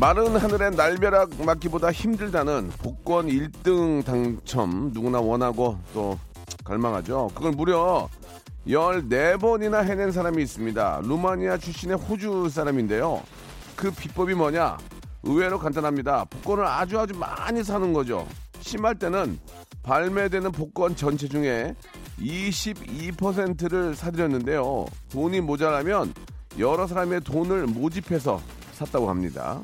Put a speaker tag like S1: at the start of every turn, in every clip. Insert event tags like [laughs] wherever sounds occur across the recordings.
S1: 마른 하늘의 날벼락 맞기보다 힘들다는 복권 1등 당첨 누구나 원하고 또 갈망하죠 그걸 무려 14번이나 해낸 사람이 있습니다 루마니아 출신의 호주 사람인데요 그 비법이 뭐냐? 의외로 간단합니다. 복권을 아주 아주 많이 사는 거죠. 심할 때는 발매되는 복권 전체 중에 22%를 사들였는데요. 돈이 모자라면 여러 사람의 돈을 모집해서 샀다고 합니다.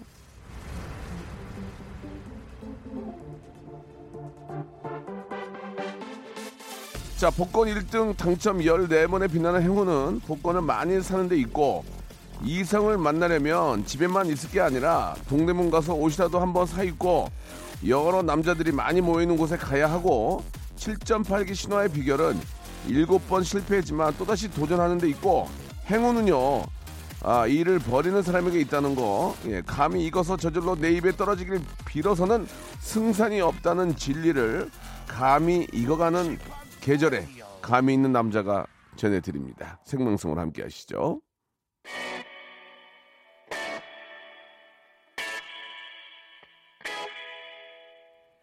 S1: 자, 복권 1등 당첨 14번에 빛나는 행운은 복권을 많이 사는 데 있고 이성을 만나려면 집에만 있을 게 아니라 동대문 가서 옷이라도 한번 사 입고 여러 남자들이 많이 모이는 곳에 가야 하고 7.8기 신화의 비결은 7번 실패했지만 또다시 도전하는 데 있고 행운은요 아, 일을 버리는 사람에게 있다는 거. 예, 감히 익어서 저절로 내 입에 떨어지길 빌어서는 승산이 없다는 진리를 감히 익어가는 계절에 감이 있는 남자가 전해드립니다 생방송을 함께 하시죠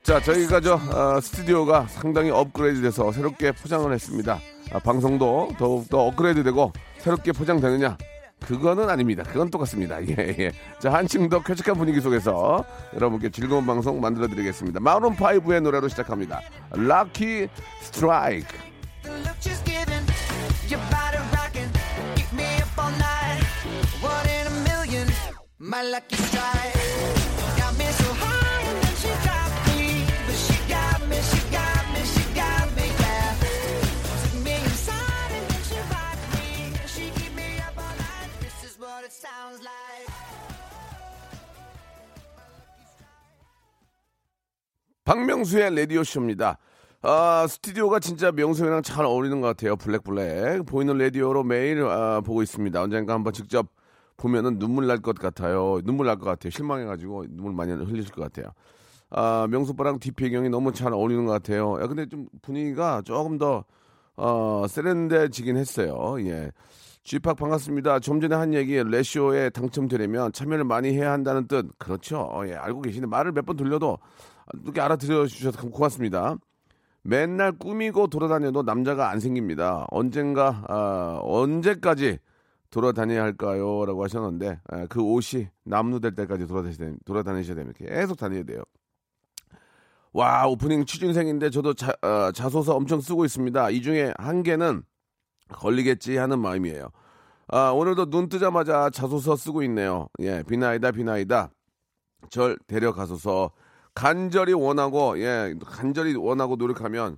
S1: 자, 저희가 저 어, 스튜디오가 상당히 업그레이드돼서 새롭게 포장을 했습니다. 아, 방송도 더욱더 업그레이드되고 새롭게 포장되느냐? 그거는 아닙니다. 그건 똑같습니다. [laughs] 예, 예. 자, 한층 더 쾌적한 분위기 속에서 여러분께 즐거운 방송 만들어 드리겠습니다. 마룬 파이브의 노래로 시작합니다. 락키 스트라이크.
S2: she's giving,
S1: 박명수의 라디오쇼입니다. 아, 스튜디오가 진짜 명수형이랑 잘 어울리는 것 같아요. 블랙블랙. 보이는 라디오로 매일 아, 보고 있습니다. 언젠가 한번 직접 보면은 눈물 날 것 같아요. 눈물 날 것 같아요. 실망해가지고 눈물 많이 흘리실 것 같아요. 아, 명수빠랑 뒷배경이 너무 잘 어울리는 것 같아요. 야, 근데 좀 분위기가 조금 더, 어, 세련돼지긴 했어요. 예. 쥐팍 반갑습니다. 좀 전에 한 얘기, 레시오에 당첨되려면 참여를 많이 해야 한다는 뜻. 그렇죠. 어, 예, 알고 계시네. 말을 몇 번 돌려도 이렇게 알아들여 주셔서 고맙습니다. 맨날 꾸미고 돌아다녀도 남자가 안 생깁니다. 언젠가, 아, 언제까지 돌아다녀야 할까요? 라고 하셨는데, 아, 그 옷이 남루될 때까지 돌아다니셔야, 됩- 돌아다니셔야 됩니다. 계속 다녀야 돼요. 와, 오프닝 취준생인데 저도 자, 어, 자소서 엄청 쓰고 있습니다. 이 중에 한 개는 걸리겠지 하는 마음이에요. 아, 오늘도 눈 뜨자마자 자소서 쓰고 있네요. 예, 비나이다, 비나이다. 절 데려가소서 간절히 원하고, 예, 간절히 원하고 노력하면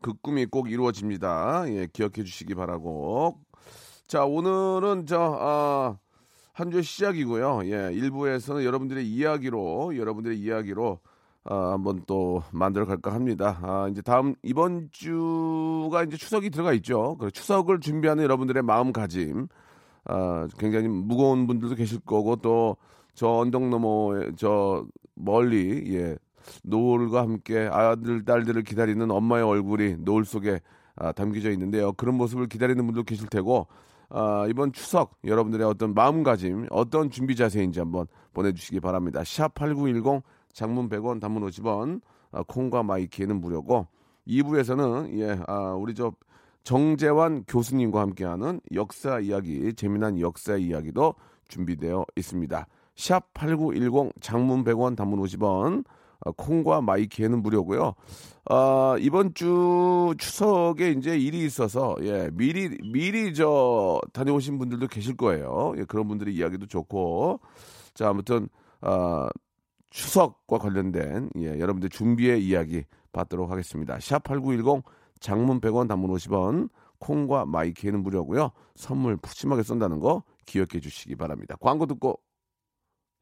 S1: 그 꿈이 꼭 이루어집니다. 예, 기억해 주시기 바라고. 자, 오늘은 저, 아, 한 주의 시작이고요. 예, 일부에서는 여러분들의 이야기로, 여러분들의 이야기로 아, 한번 또 만들어 갈까 합니다. 아, 이제 다음 이번 주가 이제 추석이 들어가 있죠. 그 추석을 준비하는 여러분들의 마음가짐. 아, 굉장히 무거운 분들도 계실 거고 또 저 언덕 너머 저 멀리 예. 노을과 함께 아들 딸들을 기다리는 엄마의 얼굴이 노을 속에 아, 담겨져 있는데요. 그런 모습을 기다리는 분도 계실 테고 아, 이번 추석 여러분들의 어떤 마음가짐, 어떤 준비 자세인지 한번 보내주시기 바랍니다. 샵 8910 장문 100원, 단문 50원, 아, 콩과 마이키에는 무료고 2부에서는 예, 아, 우리 저 정재환 교수님과 함께하는 역사 이야기, 재미난 역사 이야기도 준비되어 있습니다. 샵 8910 장문 100원, 단문 50원, 아, 콩과 마이키에는 무료고요. 아, 이번 주 추석에 이제 일이 있어서 예, 미리 미리 저 다녀오신 분들도 계실 거예요. 예, 그런 분들의 이야기도 좋고. 자, 아무튼 아, 추석과 관련된 예, 여러분들 준비의 이야기 받도록 하겠습니다. 샵 8910 장문 100원 단문 50원 콩과 마이키에는 무료고요. 선물 푸짐하게 쏜다는 거 기억해 주시기 바랍니다. 광고 듣고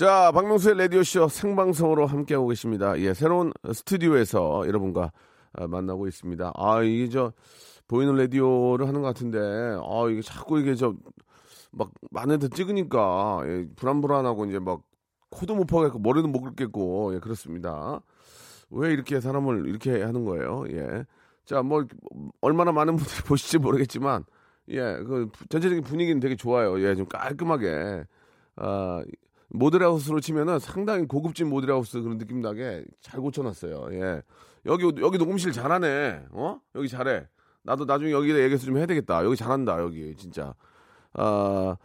S1: 자, 박명수의 라디오쇼 생방송으로 함께하고 계십니다. 예, 새로운 스튜디오에서 여러분과 아, 만나고 있습니다. 아, 이게 저, 보이는 라디오를 하는 것 같은데, 아, 이게 자꾸 이게 저, 막, 많은 데 찍으니까, 예, 불안불안하고 이제 막, 코도 못 파겠고, 머리도 못 긁겠고, 예, 그렇습니다. 왜 이렇게 사람을 이렇게 하는 거예요? 예. 자, 뭐, 얼마나 많은 분들이 [laughs] 보실지 모르겠지만, 예, 그, 전체적인 분위기는 되게 좋아요. 예, 좀 깔끔하게. 아, 모델하우스로 치면은 상당히 고급진 모델하우스 그런 느낌 나게 잘 고쳐놨어요. 예. 여기, 여기 녹음실 잘하네. 어? 여기 잘해. 나도 나중에 여기다 얘기해서 좀 해야 되겠다. 여기 잘한다, 여기. 진짜. 아,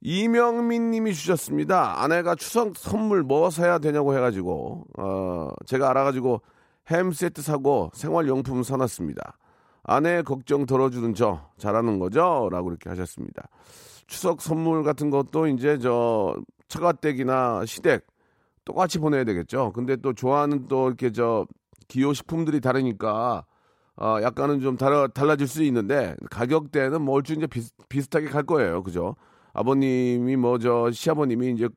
S1: 이명민 님이 주셨습니다. 아내가 추석 선물 뭐 사야 되냐고 해가지고, 어, 제가 알아가지고 햄 세트 사고 생활용품 사놨습니다. 아내의 걱정 덜어주는 저 잘하는 거죠? 라고 이렇게 하셨습니다. 추석 선물 같은 것도 이제 저 처가댁이나 시댁 똑같이 보내야 되겠죠. 근데 또 좋아하는 또 이렇게 저 기호 식품들이 다르니까 어, 약간은 좀 달라, 달라질 수 있는데 가격대는 뭐 얼추 이제 비슷, 비슷하게 갈 거예요. 그죠? 아버님이 뭐 저 시아버님이 이제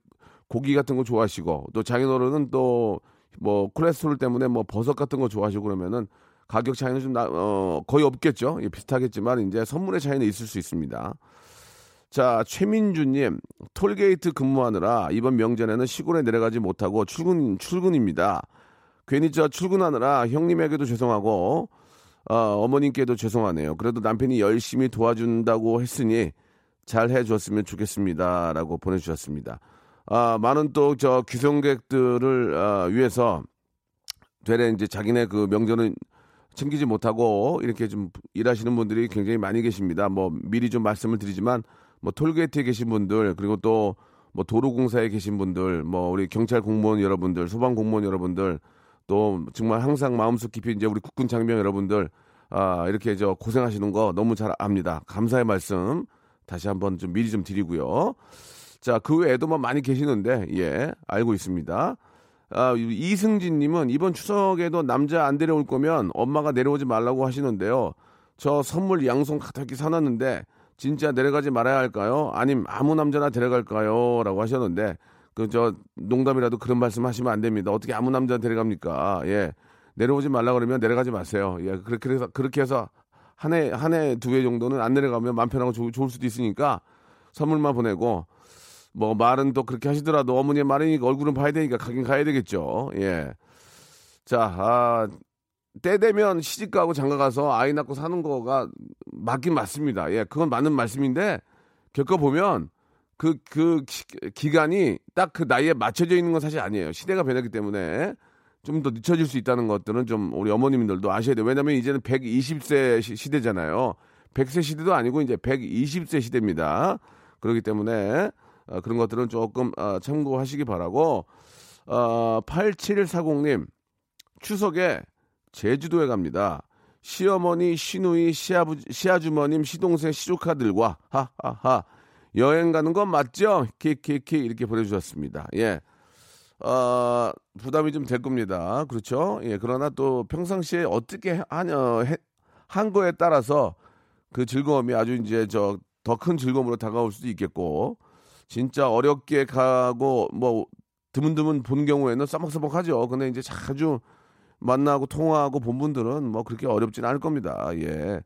S1: 고기 같은 거 좋아하시고 또 장인어른은 또 뭐 콜레스테롤 때문에 뭐 버섯 같은 거 좋아하시고 그러면은 가격 차이는 좀 나, 어, 거의 없겠죠. 예, 비슷하겠지만 이제 선물의 차이는 있을 수 있습니다. 자, 최민주님, 톨게이트 근무하느라 이번 명절에는 시골에 내려가지 못하고 출근, 출근입니다. 괜히 저 출근하느라 형님에게도 죄송하고, 어, 어머님께도 죄송하네요. 그래도 남편이 열심히 도와준다고 했으니 잘 해줬으면 좋겠습니다. 라고 보내주셨습니다. 아, 많은 또 저 귀성객들을 아, 위해서 되레 이제 자기네 그 명절은 챙기지 못하고 이렇게 좀 일하시는 분들이 굉장히 많이 계십니다. 뭐 미리 좀 말씀을 드리지만 뭐 톨게이트에 계신 분들 그리고 또 뭐 도로공사에 계신 분들 뭐 우리 경찰 공무원 여러분들 소방 공무원 여러분들 또 정말 항상 마음속 깊이 이제 우리 국군 장병 여러분들 아 이렇게 저 고생하시는 거 너무 잘 압니다. 감사의 말씀 다시 한번 좀 미리 좀 드리고요. 자, 그 외에도 뭐 많이 계시는데, 예, 알고 있습니다. 아, 이승진님은 이번 추석에도 남자 안 데려올 거면 엄마가 내려오지 말라고 하시는데요. 저 선물 양손 가득히 사놨는데, 진짜 내려가지 말아야 할까요? 아님 아무 남자나 데려갈까요? 라고 하셨는데, 그, 저, 농담이라도 그런 말씀 하시면 안 됩니다. 어떻게 아무 남자 데려갑니까? 예. 내려오지 말라 그러면 내려가지 마세요. 예. 그렇게, 그래서, 그렇게 해서 한 해, 한 해, 두 해 정도는 안 내려가면 마음 편하고 좋, 좋을 수도 있으니까 선물만 보내고, 뭐 말은 또 그렇게 하시더라도 어머니의 말이니까 얼굴은 봐야 되니까 가긴 가야 되겠죠. 예. 자, 아, 때 되면 시집 가고 장가 가서 아이 낳고 사는 거가 맞긴 맞습니다. 예, 그건 맞는 말씀인데 겪어 보면 그, 그 기, 간이 딱 그 나이에 맞춰져 있는 건 사실 아니에요. 시대가 변했기 때문에 좀 더 늦춰질 수 있다는 것들은 좀 우리 어머님들도 아셔야 돼요. 왜냐면 이제는 120세 시, 시대잖아요. 100세 시대도 아니고 이제 120세 시대입니다. 그렇기 때문에 어, 그런 것들은 조금 어, 참고하시기 바라고 어, 8740님 추석에 제주도에 갑니다. 시어머니, 시누이, 시아부, 시아주머님, 시동생, 시조카들과 하하하 여행 가는 건 맞죠? 키키키 이렇게 보내주셨습니다. 예. 어, 부담이 좀 될 겁니다. 그렇죠? 예. 그러나 또 평상시에 어떻게 하냐, 해, 한 거에 따라서 그 즐거움이 아주 이제 저 더 큰 즐거움으로 다가올 수도 있겠고 진짜 어렵게 가고 뭐 드문드문 본 경우에는 써먹써먹하죠. 근데 이제 자주 만나고 통화하고 본 분들은 뭐 그렇게 어렵지는 않을 겁니다. 예.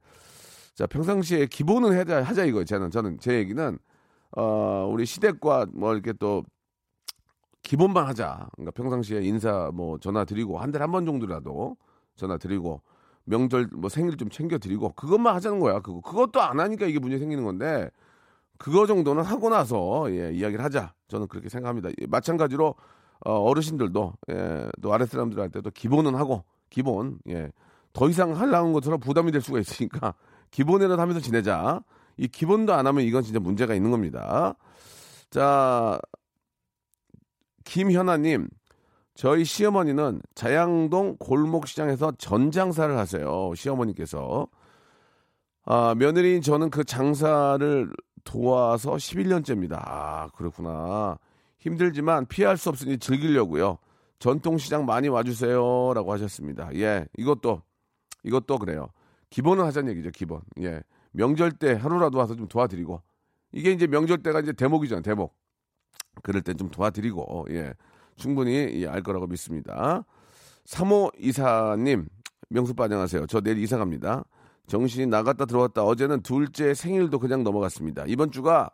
S1: 자 평상시에 기본은 하자 하자 이거 저는 저는 제 얘기는 어 우리 시댁과 뭐 이렇게 또 기본만 하자. 그러니까 평상시에 인사 뭐 전화 드리고 한 달에 한 번 정도라도 전화 드리고 명절 뭐 생일 좀 챙겨 드리고 그것만 하자는 거야. 그거 그것도 안 하니까 이게 문제 생기는 건데 그거 정도는 하고 나서 예, 이야기를 하자. 저는 그렇게 생각합니다. 예, 마찬가지로 어, 어르신들도 예, 또 아랫 사람들한테도 기본은 하고 기본 예, 더 이상 하려는 것처럼 부담이 될 수가 있으니까 [laughs] 기본이라도 하면서 지내자. 이 기본도 안 하면 이건 진짜 문제가 있는 겁니다. 자, 김현아님, 저희 시어머니는 자양동 골목시장에서 전장사를 하세요. 시어머니께서. 아, 며느리인 저는 그 장사를 도와서 11년째입니다. 아, 그렇구나. 힘들지만 피할 수 없으니 즐기려고요. 전통시장 많이 와주세요. 라고 하셨습니다. 예, 이것도, 이것도 그래요. 기본은 하자는 얘기죠, 기본. 예. 명절 때 하루라도 와서 좀 도와드리고. 이게 이제 명절 때가 이제 대목이잖아요, 대목. 그럴 땐 좀 도와드리고, 예. 충분히 예, 알 거라고 믿습니다. 3호 이사님, 명수빠 안녕하세요. 저 내일 이사 갑니다. 정신이 나갔다 들어왔다. 어제는 둘째 생일도 그냥 넘어갔습니다. 이번 주가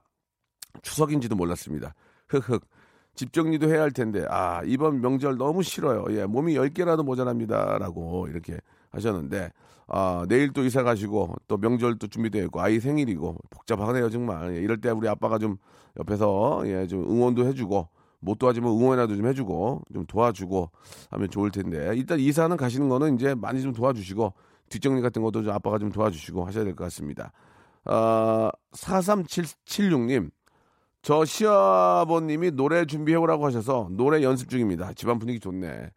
S1: 추석인지도 몰랐습니다. 흑흑. 집 정리도 해야 할 텐데, 아, 이번 명절 너무 싫어요. 예, 몸이 10개라도 모자랍니다. 라고 이렇게 하셨는데, 아, 내일 또 이사 가시고, 또 명절도 준비되어 있고, 아이 생일이고, 복잡하네요, 정말. 예, 이럴 때 우리 아빠가 좀 옆에서, 예, 좀 응원도 해주고, 못 도와주면 응원이라도 좀 해주고, 좀 도와주고 하면 좋을 텐데, 일단 이사는 가시는 거는 이제 많이 좀 도와주시고, 뒷정리 같은 것도 좀 아빠가 좀 도와주시고 하셔야 될 것 같습니다. 아, 43776님, 저 시아버님이 노래 준비해오라고 하셔서 노래 연습 중입니다. 집안 분위기 좋네.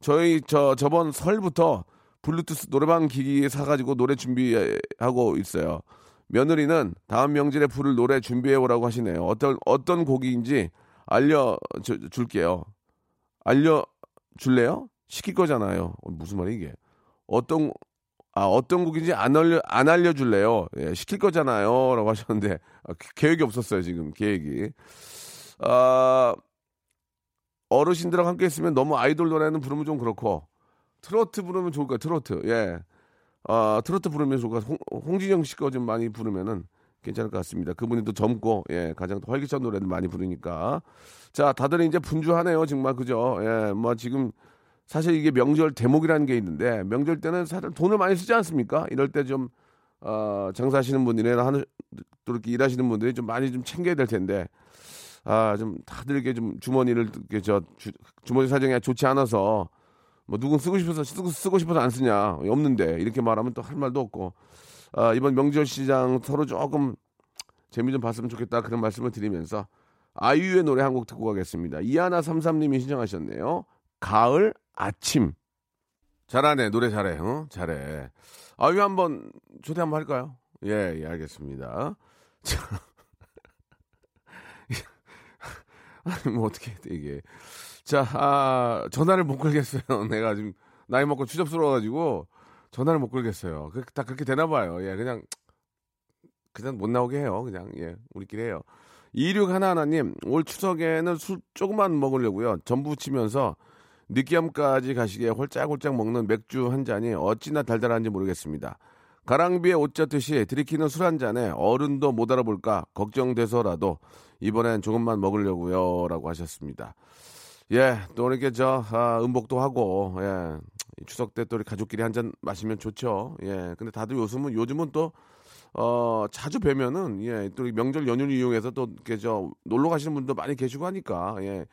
S1: 저희 저 저번 설부터 블루투스 노래방 기기 사가지고 노래 준비하고 있어요. 며느리는 다음 명절에 부를 노래 준비해오라고 하시네요. 어떤 어떤 곡인지 알려 주- 줄게요. 알려 줄래요? 시킬 거잖아요. 어, 무슨 말이 이게? 어떤 아 어떤 곡인지 안 알려 안 알려줄래요? 예, 시킬 거잖아요.라고 하셨는데 아, 그- 계획이 없었어요 지금 계획이. 아 어르신들하고 함께 있으면 너무 아이돌 노래는 부르면 좀 그렇고 트로트 부르면 좋을 거예요. 트로트 예. 아 트로트 부르면 좋을. 홍, 홍진영 씨 거 좀 많이 부르면은 괜찮을 것 같습니다. 그분이 또 젊고 예 가장 또 활기찬 노래를 많이 부르니까 자 다들 이제 분주하네요 정말 그죠? 예 뭐 지금 사실 이게 명절 대목이라는 게 있는데 명절 때는 사실 돈을 많이 쓰지 않습니까? 이럴 때좀 어, 장사하시는 분들이나 하는 또 이렇게 일하시는 분들이 좀 많이 좀 챙겨야 될 텐데 아 좀 다들 이렇게 좀 주머니를 이렇게 저 주, 주머니 사정이 좋지 않아서 뭐 누군 쓰고 싶어서 쓰고, 쓰고 싶어서 안 쓰냐 없는데 이렇게 말하면 또 할 말도 없고 아, 이번 명절 시장 서로 조금 재미 좀 봤으면 좋겠다 그런 말씀을 드리면서 아이유의 노래 한 곡 듣고 가겠습니다. 이하나 삼삼님이 신청하셨네요. 가을 아침. 잘하네 노래 잘해 어 잘해. 아이유 한번 초대 한번 할까요? 예, 예 알겠습니다. [laughs] 자, [laughs] 아니 뭐 어떻게 해, 이게 자 아, 전화를 못 걸겠어요. [laughs] 내가 지금 나이 먹고 추접스러워가지고 전화를 못 걸겠어요. 그, 다 그렇게 되나 봐요. 예, 그냥 그냥 못 나오게 해요. 그냥 예, 우리끼리 해요. 26 하나하나님 올 추석에는 술 조금만 먹으려고요. 전부 치면서 느끼함까지 가시게 홀짝홀짝 먹는 맥주 한 잔이 어찌나 달달한지 모르겠습니다. 가랑비에 옷 젖듯이 들이키는 술 한 잔에 어른도 못 알아볼까 걱정돼서라도 이번엔 조금만 먹으려고요. 라고 하셨습니다. 예, 또 이렇게 저, 아, 음복도 하고, 예, 이 추석 때 또 우리 가족끼리 한 잔 마시면 좋죠. 예, 근데 다들 요즘은, 요즘은 또, 어, 자주 뵈면은, 예, 또이 명절 연휴를 이용해서 또 이렇게 저, 놀러 가시는 분도 많이 계시고 하니까, 예.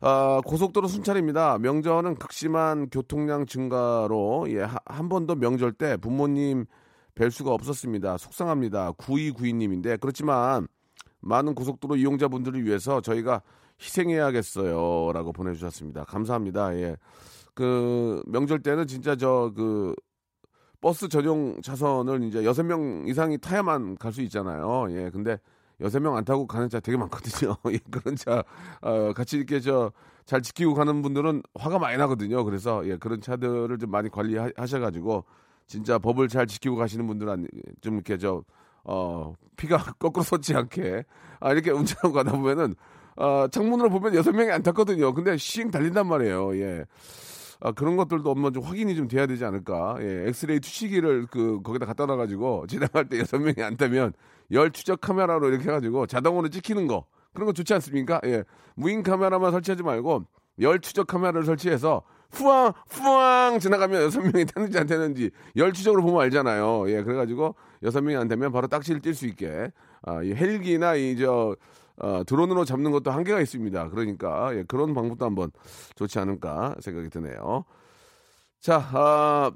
S1: 아, 고속도로 순찰입니다. 명절은 극심한 교통량 증가로 예, 하- 한 번도 명절 때 부모님 뵐 수가 없었습니다. 속상합니다. 9292님인데 그렇지만 많은 고속도로 이용자분들을 위해서 저희가 희생해야겠어요. 라고 보내주셨습니다. 감사합니다. 예. 그 명절 때는 진짜 저 그 버스 전용 차선을 이제 여섯 명 이상이 타야만 갈 수 있잖아요. 예. 근데 여섯 명 안 타고 가는 차 되게 많거든요. [laughs] 예, 그런 차 어, 같이 이렇게 저 잘 지키고 가는 분들은 화가 많이 나거든요. 그래서 예, 그런 차들을 좀 많이 관리하셔가지고 진짜 법을 잘 지키고 가시는 분들은 좀 이렇게 저 어, 피가 [laughs] 거꾸로 솟지 않게 아, 이렇게 운전하고 가다 보면은 어, 창문으로 보면 여섯 명이 안 탔거든요. 근데 시행 달린단 말이에요. 예. 아, 그런 것들도 한번 좀 확인이 좀 돼야 되지 않을까. 예, 엑스레이 투시기를 그, 거기다 갖다 놔가지고 [laughs] 지나갈 때 여섯 명이 안 타면 열 추적 카메라로 이렇게 해가지고 자동으로 찍히는 거. 그런 거 좋지 않습니까? 예. 무인 카메라만 설치하지 말고 열 추적 카메라를 설치해서 후앙, 후앙 지나가면 여섯 명이 타는지 안 타는지 열 추적으로 보면 알잖아요. 예, 그래가지고 여섯 명이 안 되면 바로 딱지를 띨수 있게. 아, 이 헬기나 이 저, 어, 드론으로 잡는 것도 한계가 있습니다. 그러니까 예, 그런 방법도 한번 좋지 않을까 생각이 드네요. 자, 아,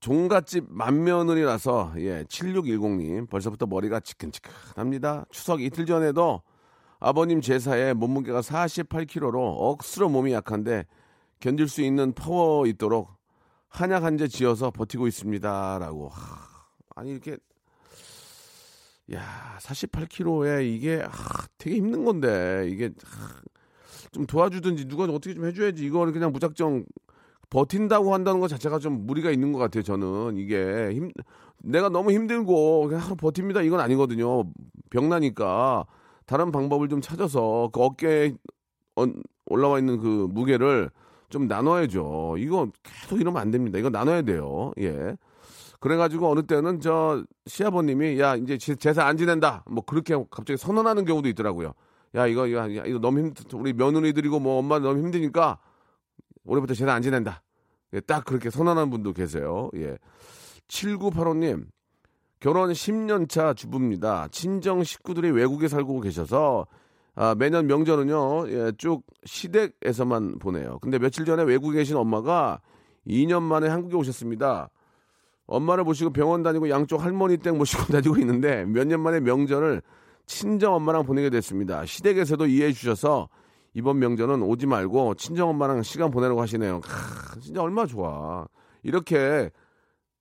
S1: 종갓집 만며느리라서 예, 7610님 벌써부터 머리가 지끈지끈합니다. 추석 이틀 전에도 아버님 제사에 몸무게가 48kg로 억수로 몸이 약한데 견딜 수 있는 파워 있도록 한약 한제 지어서 버티고 있습니다라고. 하, 아니 이렇게 야 48kg에 이게 하, 되게 힘든 건데 이게 하, 좀 도와주든지 누가 어떻게 좀 해줘야지 이거를 그냥 무작정 버틴다고 한다는 것 자체가 좀 무리가 있는 것 같아요. 저는 이게 힘 내가 너무 힘들고 그냥 하루 버팁니다 이건 아니거든요. 병나니까 다른 방법을 좀 찾아서 그 어깨에 얹- 올라와 있는 그 무게를 좀 나눠야죠. 이거 계속 이러면 안 됩니다. 이거 나눠야 돼요. 예. 그래가지고 어느 때는 저 시아버님이 야 이제 제- 제사 안 지낸다 뭐 그렇게 갑자기 선언하는 경우도 있더라고요. 야 이거 이거, 야, 이거 너무 힘 우리 며느리들이고 뭐 엄마 너무 힘드니까 올해부터 제사 안 지낸다. 예, 딱 그렇게 선언하는 분도 계세요. 예. 7985님 결혼 10년 차 주부입니다. 친정 식구들이 외국에 살고 계셔서 아, 매년 명절은요 예, 쭉 시댁에서만 보내요. 근데 며칠 전에 외국에 계신 엄마가 2년 만에 한국에 오셨습니다. 엄마를 모시고 병원 다니고 양쪽 할머니 댁 모시고 [laughs] 다니고 있는데 몇 년 만에 명절을 친정 엄마랑 보내게 됐습니다. 시댁에서도 이해해 주셔서 이번 명절은 오지 말고 친정 엄마랑 시간 보내라고 하시네요. 크, 진짜 얼마나 좋아. 이렇게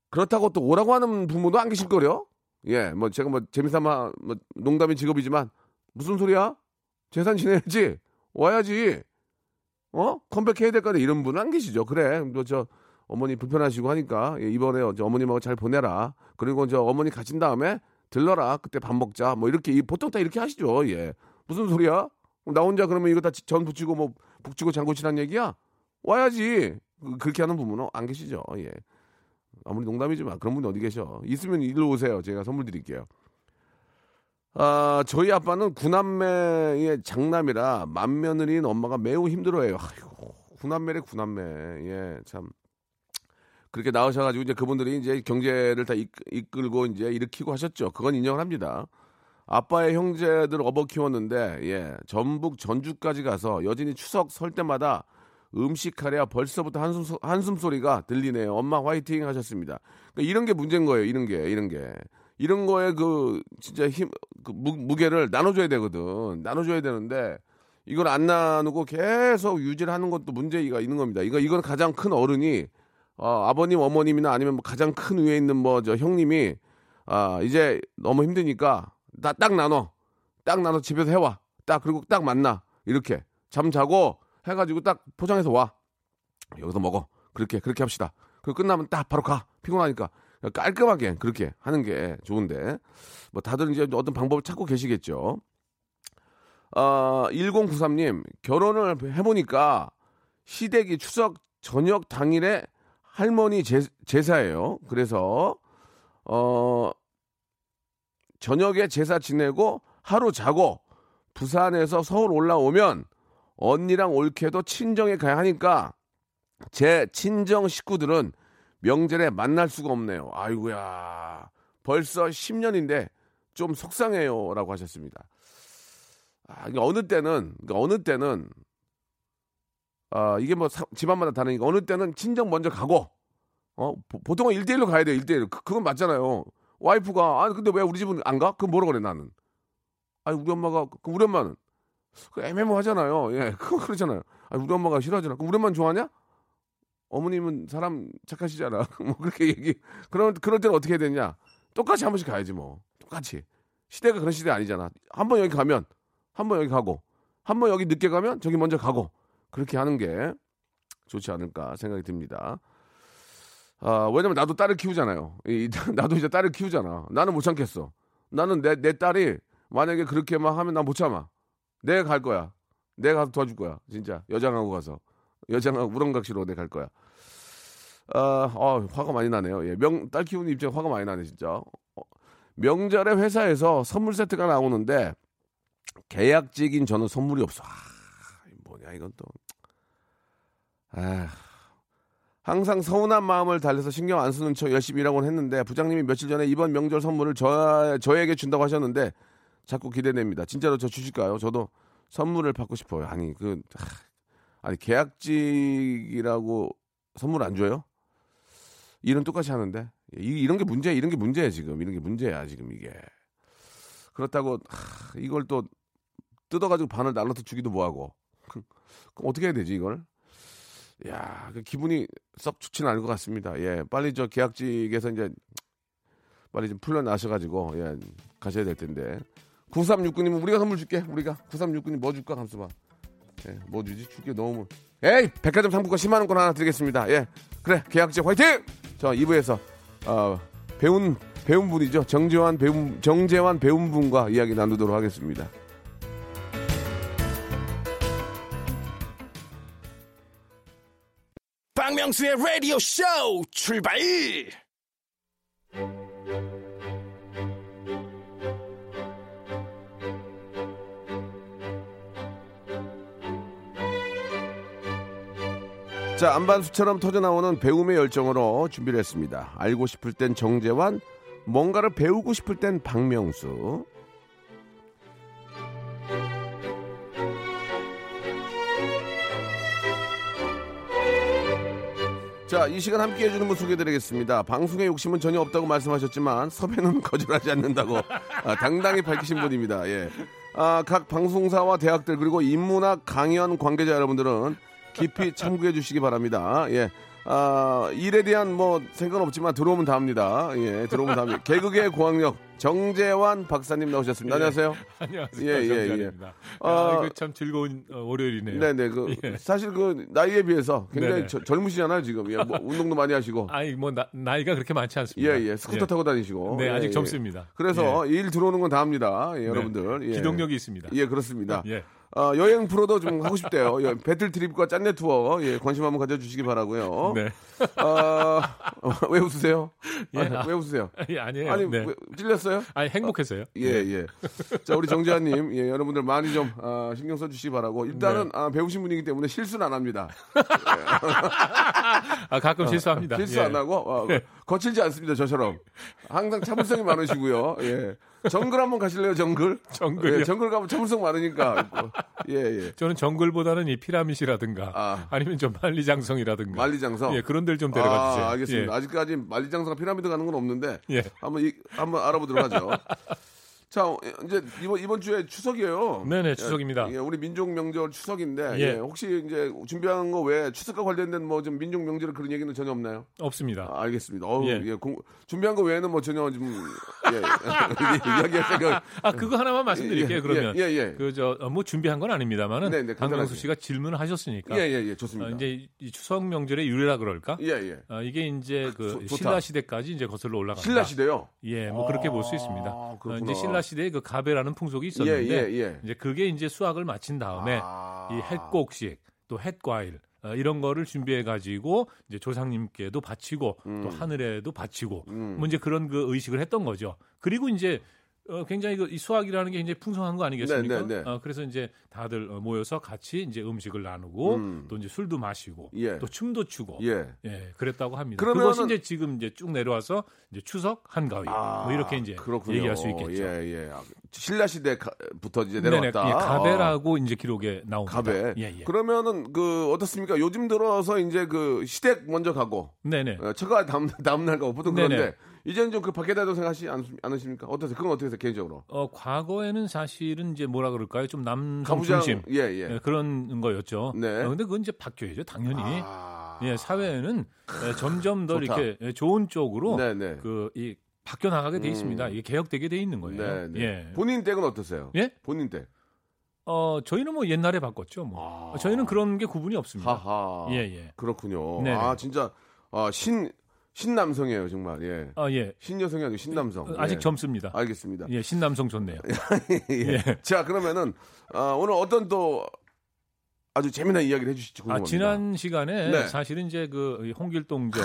S1: 그렇다고 또 오라고 하는 부모도 안 계실 거려. 예, 뭐 제가 뭐 재미삼아 뭐 농담이 직업이지만 무슨 소리야? 재산 지내야지. 와야지. 어? 컴백해야 될 거다 이런 분은 안 계시죠. 그래. 뭐저 어머니 불편하시고 하니까 예, 이번에 저 어머님하고 잘 보내라. 그리고 저 어머니 가신 다음에 들러라. 그때 밥 먹자. 뭐 이렇게 이- 보통 다 이렇게 하시죠. 예. 무슨 소리야? 나 혼자 그러면 이거 다 전 붙이고 뭐 북치고 장구치란 얘기야? 와야지. 그- 그렇게 하는 부모는 안 계시죠. 예. 아무리 농담이지만 그런 분이 어디 계셔. 있으면 일로 오세요. 제가 선물 드릴게요. 아, 저희 아빠는 구남매의 장남이라 맏며느리인 엄마가 매우 힘들어해요. 아이고, 구남매래 구남매. 예, 참. 그렇게 나오셔가지고 이제 그분들이 이제 경제를 다 이끌- 이끌고 이제 일으키고 하셨죠. 그건 인정을 합니다. 아빠의 형제들 업어 키웠는데 예 전북 전주까지 가서 여진이 추석 설 때마다 음식하랴 벌써부터 한숨 소- 한숨 소리가 들리네요. 엄마 화이팅 하셨습니다. 그러니까 이런 게 문제인 거예요. 이런 게 이런 게 이런 거에 그 진짜 힘 그 무게를 나눠줘야 되거든. 나눠줘야 되는데 이걸 안 나누고 계속 유지를 하는 것도 문제가 있는 겁니다. 이거 이건 가장 큰 어른이 어, 아버님 어머님이나 아니면 뭐 가장 큰 위에 있는 뭐 저 형님이 아 이제 너무 힘드니까 나 딱 나눠. 딱 나눠 집에서 해와. 딱 그리고 딱 만나. 이렇게 잠 자고 해가지고 딱 포장해서 와. 여기서 먹어. 그렇게 그렇게 합시다. 그 끝나면 딱 바로 가. 피곤하니까. 깔끔하게 그렇게 하는 게 좋은데. 뭐 다들 이제 어떤 방법을 찾고 계시겠죠. 아 1093님 결혼을 해보니까 시댁이 추석 저녁 당일에 할머니 제, 제사예요. 그래서 어 저녁에 제사 지내고 하루 자고 부산에서 서울 올라오면 언니랑 올케도 친정에 가야 하니까 제 친정 식구들은 명절에 만날 수가 없네요. 아이고야. 벌써 10년인데 좀 속상해요라고 하셨습니다. 아, 이게 어느 때는 그러니까 어느 때는 아, 이게 뭐 사- 집안마다 다르니까 어느 때는 친정 먼저 가고 어, 보- 보통은 1대1로 가야 돼요. 1대1. 그, 그건 맞잖아요. 와이프가 아 근데 왜 우리 집은 안 가? 그럼 뭐라 그래 나는. 아니 우리 엄마가 그 우리 엄마는 그 애매모하잖아요. 예, [laughs] 그거 그렇잖아요. 아니 우리 엄마가 싫어하잖아. 그럼 우리 엄마는 좋아하냐? 어머님은 사람 착하시잖아. [laughs] 뭐 그렇게 얘기. 그런 그럴 때는 어떻게 해야 되냐? 똑같이 한 번씩 가야지 뭐. 똑같이. 시대가 그런 시대 아니잖아. 한 번 여기 가면 한 번 여기 가고 한 번 여기 늦게 가면 저기 먼저 가고 그렇게 하는 게 좋지 않을까 생각이 듭니다. 아, 왜냐면 나도 딸을 키우잖아요. 이, [laughs] 나도 이제 딸을 키우잖아. 나는 못 참겠어. 나는 내, 내 딸이 만약에 그렇게 막 하면 난못 참아. 내가 갈 거야. 내가 가서 도와줄 거야. 진짜. 여장하고 가서. 여장하고 우렁각시로 내가 갈 거야. 아, 어, 화가 많이 나네요. 예, 명, 딸 키우는 입장에 화가 많이 나네, 진짜. 어, 명절에 회사에서 선물 세트가 나오는데 계약직인 저는 선물이 없어. 아, 이건 또. 아, 항상 서운한 마음을 달래서 신경 안 쓰는 척 열심히 일하곤 했는데 부장님이 며칠 전에 이번 명절 선물을 저, 저에게 준다고 하셨는데 자꾸 기대됩니다. 진짜로 저 주실까요? 저도 선물을 받고 싶어요. 아니 그 하, 아니 계약직이라고 선물 안 줘요? 일은 똑같이 하는데 이, 이런 게 문제 이런 게 문제야 지금 이런 게 문제야 지금 이게 그렇다고 하, 이걸 또 뜯어가지고 반을 날라서 주기도 뭐하고. 그럼 어떻게 해야 되지 이걸? 야, 그 기분이 썩 좋지는 않을 것 같습니다. 예, 빨리 저 계약직에서 이제 빨리 좀 풀려나셔가지고 예, 가셔야 될 텐데. 9369님 우리가 선물 줄게. 우리가 9369님 뭐 줄까? 감수 봐. 예, 뭐 주지? 줄게 너무. 에이, 백화점 상품권 10만 원권 하나 드리겠습니다. 예, 그래 계약직 화이팅! 저 2부에서 어, 배운 배운 분이죠. 정재환 배운 정재환 배운 분과 이야기 나누도록 하겠습니다.
S3: 박명수의 라디오 쇼 출발!
S1: 자, 안반수처럼 터져나오는 배움의 열정으로 준비를 했습니다. 알고 싶을 땐 정재환, 뭔가를 배우고 싶을 땐 박명수. 자, 이 시간 함께 해주는 분 소개해드리겠습니다. 방송에 욕심은 전혀 없다고 말씀하셨지만 섭외는 [laughs] 거절하지 않는다고 아, 당당히 밝히신 분입니다. 예. 아, 각 방송사와 대학들 그리고 인문학 강연 관계자 여러분들은 깊이 참고해 주시기 바랍니다. 예. 아, 일에 대한 뭐 생각은 없지만 들어오면 다 합니다. 예, 들어오면 다 합니다. [laughs] 개그계 고학력 정재환 박사님 나오셨습니다. 안녕하세요. [laughs]
S4: 안녕하세요.
S1: 예, 예, 예. 아,
S4: 아, 이거 참 즐거운 어, 월요일이네요.
S1: 네 네. 그,
S4: 예.
S1: 사실 그, 나이에 비해서 굉장히. 저- 젊으시잖아요, 지금. 예, 뭐 운동도 많이 하시고. [laughs]
S4: 아니 뭐 나, 나이가 그렇게 많지 않습니다.
S1: 예, 예. 스쿠터 타고 다니시고.
S4: 네,
S1: 예,
S4: 아직
S1: 예.
S4: 젊습니다.
S1: 그래서 일 들어오는 건 다 합니다. 예,
S4: 네.
S1: 여러분들. 예.
S4: 기동력이 있습니다.
S1: 예, 그렇습니다.
S4: 예.
S1: 어, 여행 프로도 좀 하고 싶대요. 예, 배틀 트립과 짠내 투어. 예, 관심 한번 가져주시기 바라고요
S4: 네.
S1: 어, 어, 왜 웃으세요?
S4: 예.
S1: 아, 왜 웃으세요?
S4: 아니, 아니에요.
S1: 아니,
S4: 네.
S1: 왜, 찔렸어요?
S4: 아니 행복해서요.
S1: 예, 예. 자, 우리 정재환님, 예, 여러분들 많이 좀, 아, 신경 써주시기 바라고. 일단은,
S4: 네.
S1: 아, 배우신 분이기 때문에 실수는 안 합니다.
S4: 아 가끔 실수합니다.
S1: 실수
S4: 예.
S1: 안 하고, 어, 거칠지 않습니다, 저처럼. 항상 참을성이 많으시고요. 예. 정글 한번 가실래요, 정글?
S4: 정글이요?
S1: 예, 정글 가면 참을성 많으니까. 예, 예.
S4: 저는 정글보다는 이 피라밋이라든가
S1: 아.
S4: 아. 니면 좀 만리장성이라든가
S1: 만리장성?
S4: 예, 그런 데를 좀 데려가 주세요.
S1: 아, 알겠습니다.
S4: 예.
S1: 아직까지 만리장성 피라미드 가는 건 없는데
S4: 예.
S1: 한번 이, 한번 알아보도록 하죠. [laughs] 자, 어, 이제 이번 이번 주에 추석이에요.
S4: 네네, 추석입니다.
S1: 예, 우리 민족 명절 추석인데
S4: 예.
S1: 예, 혹시 이제 준비한 거 외에 추석과 관련된 뭐 좀 민족 명절 그런 얘기는 전혀 없나요?
S4: 없습니다.
S1: 아, 알겠습니다. 어우,
S4: 예.
S1: 예. 공- 준비한 거 외에는 뭐 전혀 좀 예, [laughs] 이야기할 생각.
S4: 아 그거 하나만 말씀드릴게요.
S1: 예,
S4: 그러면
S1: 예, 예.
S4: 그저 뭐 준비한 건 아닙니다만은
S1: 네, 네.
S4: 강명수 씨가 질문을 하셨으니까
S1: 예, 예, 예,
S4: 어,
S1: 좋습니다.
S4: 이제 추석 명절의 유래라 그럴까?
S1: 예, 예.
S4: 어, 이게 이제 그
S1: 좋- 좋다.
S4: 신라 시대까지 이제 거슬러 올라간다.
S1: 신라 시대요.
S4: 예, 뭐 그렇게 볼수
S1: 아,
S4: 있습니다. 어. 이제 신라 시대에 그 가베라는 풍속이 있었는데
S1: 예, 예, 예.
S4: 이제 그게 이제 수확을 마친 다음에
S1: 아.
S4: 이 햇곡식 또 햇과일 어, 이런 거를 준비해 가지고 이제 조상님께도 바치고
S1: 음.
S4: 또 하늘에도 바치고 뭐 이제 그런 그 의식을 했던 거죠. 그리고 이제 어, 굉장히 그이 수학이라는 게 이제 풍성한 거 아니겠습니까?
S1: 네, 네, 네.
S4: 어, 그래서 이제 다들 어, 모여서 같이 이제 음식을 나누고
S1: 음.
S4: 또 이제 술도 마시고
S1: 예.
S4: 또 춤도 추고
S1: 예.
S4: 예, 그랬다고 합니다.
S1: 그러면은-
S4: 그것이 이제 지금 이제 쭉 내려와서 이제 추석 한가위 뭐 이렇게 이제
S1: 아, 그렇군요.
S4: 얘기할 수 있겠죠.
S1: 예, 예. 아, 신라 시대부터 이제
S4: 네네,
S1: 내려왔다.
S4: 예,
S1: 아,
S4: 가베라고 이제 기록에 나옵니다.
S1: 가베.
S4: 예, 예.
S1: 그러면은 그 어떻습니까? 요즘 들어서 이제 그 시댁 먼저 가고
S4: 네네.
S1: 어, 처가 다음 다음 날 가고 보통
S4: 네네.
S1: 그런데 이제는 좀 그 밖에 다도 생각하시 않, 않으십니까? 어떠세요? 그건 어떻게 해요 개인적으로?
S4: 어, 과거에는 사실은 이제 뭐라 그럴까요? 좀 남성 중심
S1: 예, 예.
S4: 예, 그런 거였죠.
S1: 네.
S4: 어, 근데 그건 이제 바뀌어야죠, 당연히.
S1: 아.
S4: 예, 사회는 예, 점점 더
S1: 좋다.
S4: 이렇게 예, 좋은 쪽으로
S1: 네네.
S4: 그이 바뀌어 나가게 돼
S1: 음.
S4: 있습니다. 이게 개혁되게 돼 있는 거예요.
S1: 네, 네.
S4: 예.
S1: 본인 댁은 어떠세요?
S4: 예?
S1: 본인 댁.
S4: 어, 저희는 뭐 옛날에 바꿨죠. 뭐.
S1: 아.
S4: 저희는 그런 게 구분이 없습니다.
S1: 하하.
S4: 예, 예.
S1: 그렇군요.
S4: 네네.
S1: 아 진짜 아, 신 신남성이에요 정말. 예.
S4: 아, 예.
S1: 신여성이 아니고 신남성.
S4: 어, 아직
S1: 예.
S4: 젊습니다.
S1: 알겠습니다.
S4: 예, 신남성 좋네요. [laughs]
S1: 예. 자 그러면은 아, 오늘 어떤 또 아주 재미난 이야기를 해주실지
S4: 아,
S1: 궁금합니다.
S4: 지난 시간에
S1: 네.
S4: 사실은 이제 그 홍길동전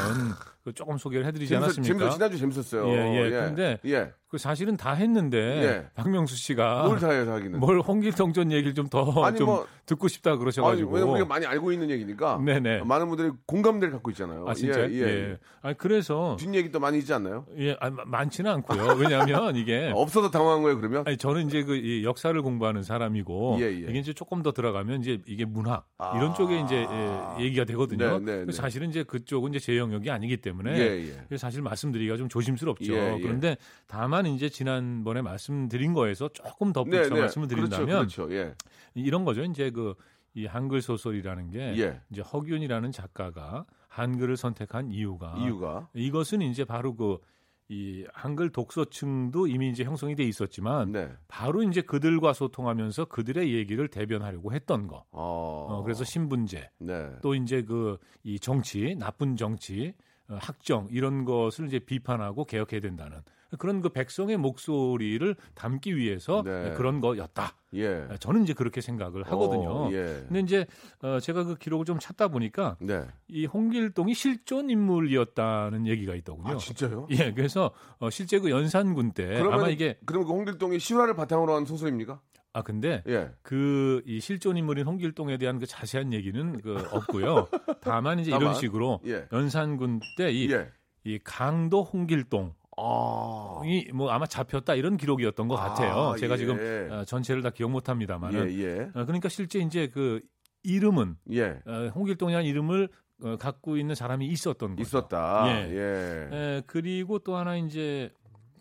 S4: 그 조금 소개를 해드리지
S1: 재밌었,
S4: 않았습니까?
S1: 재밌었, 지난주 재밌었어요.
S4: 예, 예. 근데
S1: 예.
S4: 그 사실은 다 했는데
S1: 예.
S4: 박명수 씨가
S1: 뭘 다 해서 하기는.
S4: 뭘 홍길동 전 얘기를 좀더
S1: 아니,
S4: 좀
S1: 뭐-
S4: 듣고 싶다
S1: 아니,
S4: 그러셔가지고.
S1: 왜냐면 우리가 많이 알고 있는 얘기니까.
S4: 네네.
S1: 많은 분들이 공감대를 갖고 있잖아요.
S4: 아 진짜?
S1: 예, 예.
S4: 아니 그래서
S1: 뒷 얘기 또 많이 있지 않나요?
S4: 예, 아, 마- 많지는 않고요. 왜냐하면 이게 [laughs]
S1: 없어서 당황한 거예요, 그러면?
S4: 아니 저는 이제 그 이 역사를 공부하는 사람이고
S1: 예, 예.
S4: 이게 이제 조금 더 들어가면 이제 이게 문학
S1: 아.
S4: 이런 쪽에 이제 예, 얘기가 되거든요.
S1: 네, 네, 네.
S4: 사실은 이제 그쪽은 이제 제 영역이 아니기 때문에
S1: 예, 예.
S4: 사실 말씀드리기가 좀 조심스럽죠.
S1: 예, 예.
S4: 그런데 다만 다만 이제 지난번에 말씀드린 거에서 조금 덧붙여
S1: 네, 네.
S4: 말씀을 드린다면
S1: 그렇죠, 그렇죠. 예.
S4: 이런 거죠. 이제 그 이 한글 소설이라는 게
S1: 예.
S4: 이제 허균이라는 작가가 한글을 선택한 이유가
S1: 이유가
S4: 이것은 이제 바로 그이 한글 독서층도 이미 이제 형성이 돼 있었지만
S1: 네.
S4: 바로 이제 그들과 소통하면서 그들의 얘기를 대변하려고 했던 거.
S1: 어.
S4: 어, 그래서 신분제
S1: 네.
S4: 또 이제 그 이 정치 나쁜 정치 어, 학정 이런 것을 이제 비판하고 개혁해야 된다는 그런 그 백성의 목소리를 담기 위해서
S1: 네.
S4: 그런 거였다.
S1: 예.
S4: 저는 이제 그렇게 생각을 하거든요.
S1: 어, 예.
S4: 근데 이제 어, 제가 그 기록을 좀 찾다 보니까
S1: 네.
S4: 이 홍길동이 실존 인물이었다는 얘기가 있더군요.
S1: 아, 진짜요?
S4: 예, 그래서 어, 실제 그 연산군 때
S1: 그러면
S4: 아마 이게
S1: 그러면 그 홍길동이 실화를 바탕으로 한 소설입니까?
S4: 아 근데
S1: 예.
S4: 그이 실존 인물인 홍길동에 대한 그 자세한 얘기는 그 없고요. [laughs] 다만 이제
S1: 다만,
S4: 이런 식으로
S1: 예.
S4: 연산군 때이
S1: 예.
S4: 이 강도 홍길동이
S1: 아.
S4: 뭐 아마 잡혔다 이런 기록이었던 것 같아요.
S1: 아,
S4: 제가
S1: 예.
S4: 지금 어, 전체를 다 기억
S1: 예,
S4: 못합니다만은
S1: 예.
S4: 어, 그러니까 실제 이제 그 이름은
S1: 예.
S4: 어, 홍길동이라는 이름을 어, 갖고 있는 사람이 있었던 거죠.
S1: 있었다.
S4: 예.
S1: 예.
S4: 에, 그리고 또 하나 이제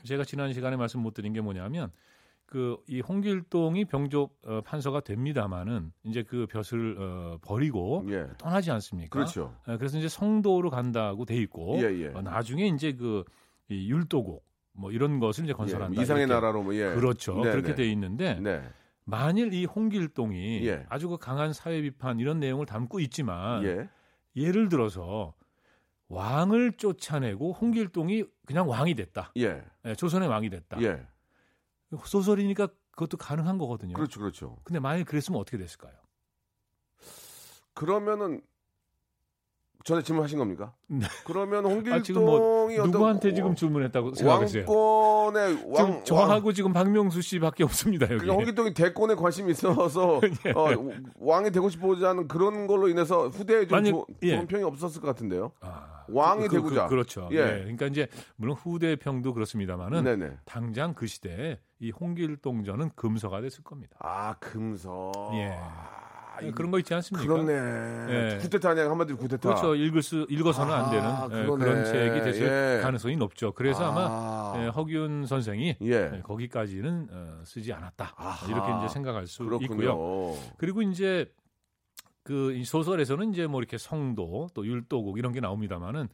S4: 제가 지난 시간에 말씀 못 드린 게 뭐냐면 그 이 홍길동이 병조 어, 판서가 됩니다마는 이제 그 벼슬 어, 버리고
S1: 예.
S4: 떠나지 않습니까?
S1: 그렇죠.
S4: 에, 그래서 이제 성도로 간다고 돼 있고
S1: 예, 예.
S4: 어, 나중에 이제 그 이 율도국 뭐 이런 것을 이제 건설한다.
S1: 예. 이상의
S4: 이렇게.
S1: 나라로 뭐 예.
S4: 그렇죠.
S1: 네,
S4: 그렇게
S1: 네.
S4: 돼 있는데
S1: 네.
S4: 만일 이 홍길동이
S1: 예.
S4: 아주 그 강한 사회 비판 이런 내용을 담고 있지만
S1: 예.
S4: 예를 들어서 왕을 쫓아내고 홍길동이 그냥 왕이 됐다.
S1: 예.
S4: 예, 조선의 왕이 됐다.
S1: 예.
S4: 소설이니까 그것도 가능한 거거든요.
S1: 그렇죠. 그렇죠.
S4: 근데 만일 그랬으면 어떻게 됐을까요?
S1: 그러면은 전에 질문하신 겁니까?
S4: 네.
S1: 그러면 홍길동이
S4: 아, 지금 뭐
S1: 어떤
S4: 누구한테
S1: 고-
S4: 지금 질문했다고 생각하세요?
S1: 왕권의
S4: 지금
S1: 왕
S4: 저하고 지금 박명수 씨밖에 없습니다 여기.
S1: 그러니까 홍길동이 대권에 관심이 있어서
S4: 예. [laughs]
S1: 어, 왕이 되고 않은 그런 걸로 인해서 후대에 좀
S4: 만약-
S1: 조-
S4: 예.
S1: 좋은 평이 없었을 것 같은데요.
S4: 아,
S1: 왕이
S4: 그,
S1: 되고자.
S4: 그, 렇죠
S1: 예.
S4: 예. 그러니까 이제 물론 후대 평도 그렇습니다만은
S1: 네네.
S4: 당장 그 시대에 이 홍길동전은 금서가 됐을 겁니다.
S1: 아 금서.
S4: 예.
S1: 아, 이-
S4: 그런 거 있지 않습니까?
S1: 그렇네.
S4: 예.
S1: 구테타 아니야 한마디로 구테타.
S4: 그렇죠. 읽을 수 읽어서는 안 되는
S1: 아,
S4: 예. 그런 책이 됐을
S1: 예.
S4: 가능성이 높죠. 그래서 아마
S1: 아.
S4: 예, 허균 선생이
S1: 예.
S4: 예, 거기까지는 어, 쓰지 않았다.
S1: 아하.
S4: 이렇게 이제 생각할 수
S1: 그렇군요.
S4: 있고요. 그리고 이제 그이 소설에서는 이제 뭐 이렇게 성도 또 율도국 이런 게 나옵니다만은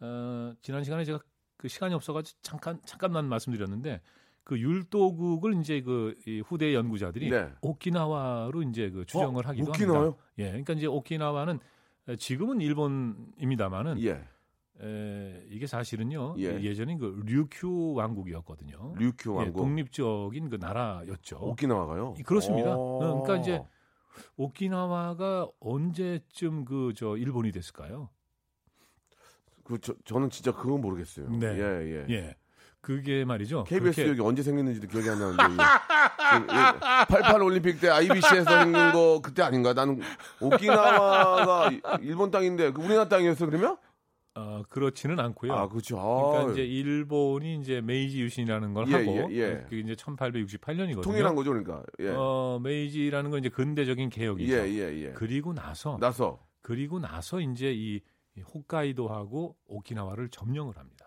S4: 어, 지난 시간에 제가 그 시간이 없어가지고 잠깐 잠깐만 말씀드렸는데 그 율도국을 이제 그이 후대 연구자들이
S1: 네.
S4: 오키나와로 이제 그 추정을
S1: 어,
S4: 하기도
S1: 오키나와요?
S4: 합니다. 예, 그러니까 이제 오키나와는 지금은 일본입니다만은
S1: 예.
S4: 에, 이게 사실은요
S1: 예.
S4: 예. 전에그 류큐 왕국이었거든요.
S1: 류큐
S4: 예,
S1: 왕국.
S4: 독립적인 그 나라였죠.
S1: 오키나와가요.
S4: 이- 그렇습니다.
S1: 오.
S4: 어, 그러니까 이제 오키나와가 언제쯤 그 저 일본이 됐을까요?
S1: 그 저, 저는 진짜 그건 모르겠어요.
S4: 네.
S1: 예, 예.
S4: 예. 그게 말이죠.
S1: KBS
S4: 그렇게-
S1: 여기 언제 생겼는지도 기억이 안 나는데. 예. 88 올림픽 때 IBC에서 생긴 거 그때 아닌가? 나는 오키나와가 일본 땅인데 그 우리나라 땅이었어 그러면?
S4: 어, 그렇지는 않고요.
S1: 아, 그렇죠.
S4: 그러니까
S1: 아,
S4: 이제 일본이 이제 메이지 유신이라는 걸
S1: 예,
S4: 하고
S1: 예, 예.
S4: 그게 이제 1868년이거든요.
S1: 통일한 거죠, 그러니까. 예.
S4: 어, 메이지라는 건 이제 근대적인 개혁이죠.
S1: 예, 예, 예.
S4: 그리고 나서
S1: 나서
S4: 그리고 나서 이제 이, 이 홋카이도하고 오키나와를 점령을 합니다.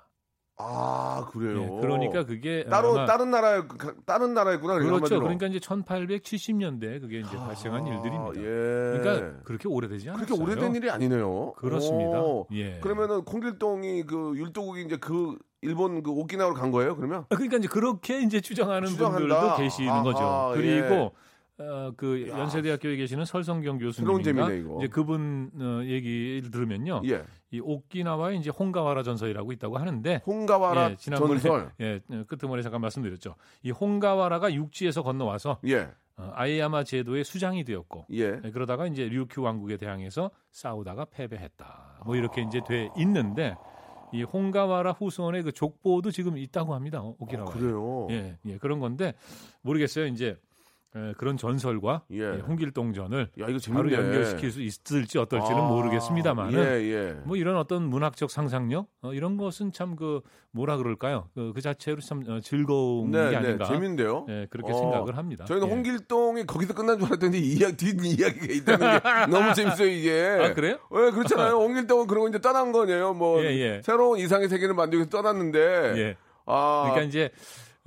S1: 아, 그래요.
S4: 예, 그러니까 그게
S1: 따로 다른 나라에 그, 다른 나라였구나.
S4: 그렇죠. 그러니까 이제 1870년대 그게 이제 발생한
S1: 아,
S4: 일들입니다.
S1: 예.
S4: 그러니까 그렇게 오래되지 않았어요.
S1: 그렇게 오래된 일이 아니네요.
S4: 그렇습니다.
S1: 오.
S4: 예.
S1: 그러면은 콩길동이 그 율도국이 이제 그 일본 그 오키나와로 간 거예요? 그러면?
S4: 아, 그러니까 이제 그렇게 이제 추정하는
S1: 추정한다.
S4: 분들도 계시는
S1: 아하,
S4: 거죠.
S1: 예.
S4: 그리고 어, 그
S1: 야.
S4: 연세대학교에 계시는 설성경 교수님인가. 이제 그분 어, 얘기를 들으면요,
S1: 예.
S4: 이 오키나와에 이제 홍가와라 전설이라고 있다고 하는데
S1: 홍가와라
S4: 예, 지난번에
S1: 전설. [laughs]
S4: 예, 어, 끄트머리 잠깐 말씀드렸죠. 이 홍가와라가 육지에서 건너와서
S1: 예.
S4: 어, 아이야마 제도의 수장이 되었고
S1: 예.
S4: 예, 그러다가 이제 류큐 왕국에 대항해서 싸우다가 패배했다. 뭐 이렇게 이제 돼 있는데 이 홍가와라 후손의 그 족보도 지금 있다고 합니다. 어, 오키나와에.
S1: 그래요.
S4: 예, 예, 그런 건데 모르겠어요. 이제 에, 그런 전설과
S1: 예.
S4: 예, 홍길동전을
S1: 야, 이거
S4: 바로
S1: 재밌네.
S4: 연결시킬 수 있을지 어떨지는
S1: 아,
S4: 모르겠습니다만은
S1: 예, 예.
S4: 뭐 이런 어떤 문학적 상상력 어, 이런 것은 참 그 뭐라 그럴까요? 그, 그 자체로 참 어, 즐거운
S1: 네,
S4: 게
S1: 네.
S4: 아닌가.
S1: 재밌는데요.
S4: 예, 그렇게
S1: 어,
S4: 생각을 합니다.
S1: 저희는
S4: 예.
S1: 홍길동이 거기서 끝난 줄 알았더니 이야기 뒷 이야기가 있다는 게 [laughs] 너무 재밌어요, 이게.
S4: 아 그래요?
S1: 예, 그렇잖아요. 홍길동은 그러고 이제 떠난 거네요. 뭐
S4: 예, 예.
S1: 새로운 이상의 세계를 만들기 위해서 떠났는데
S4: 예.
S1: 아,
S4: 그러니까 이제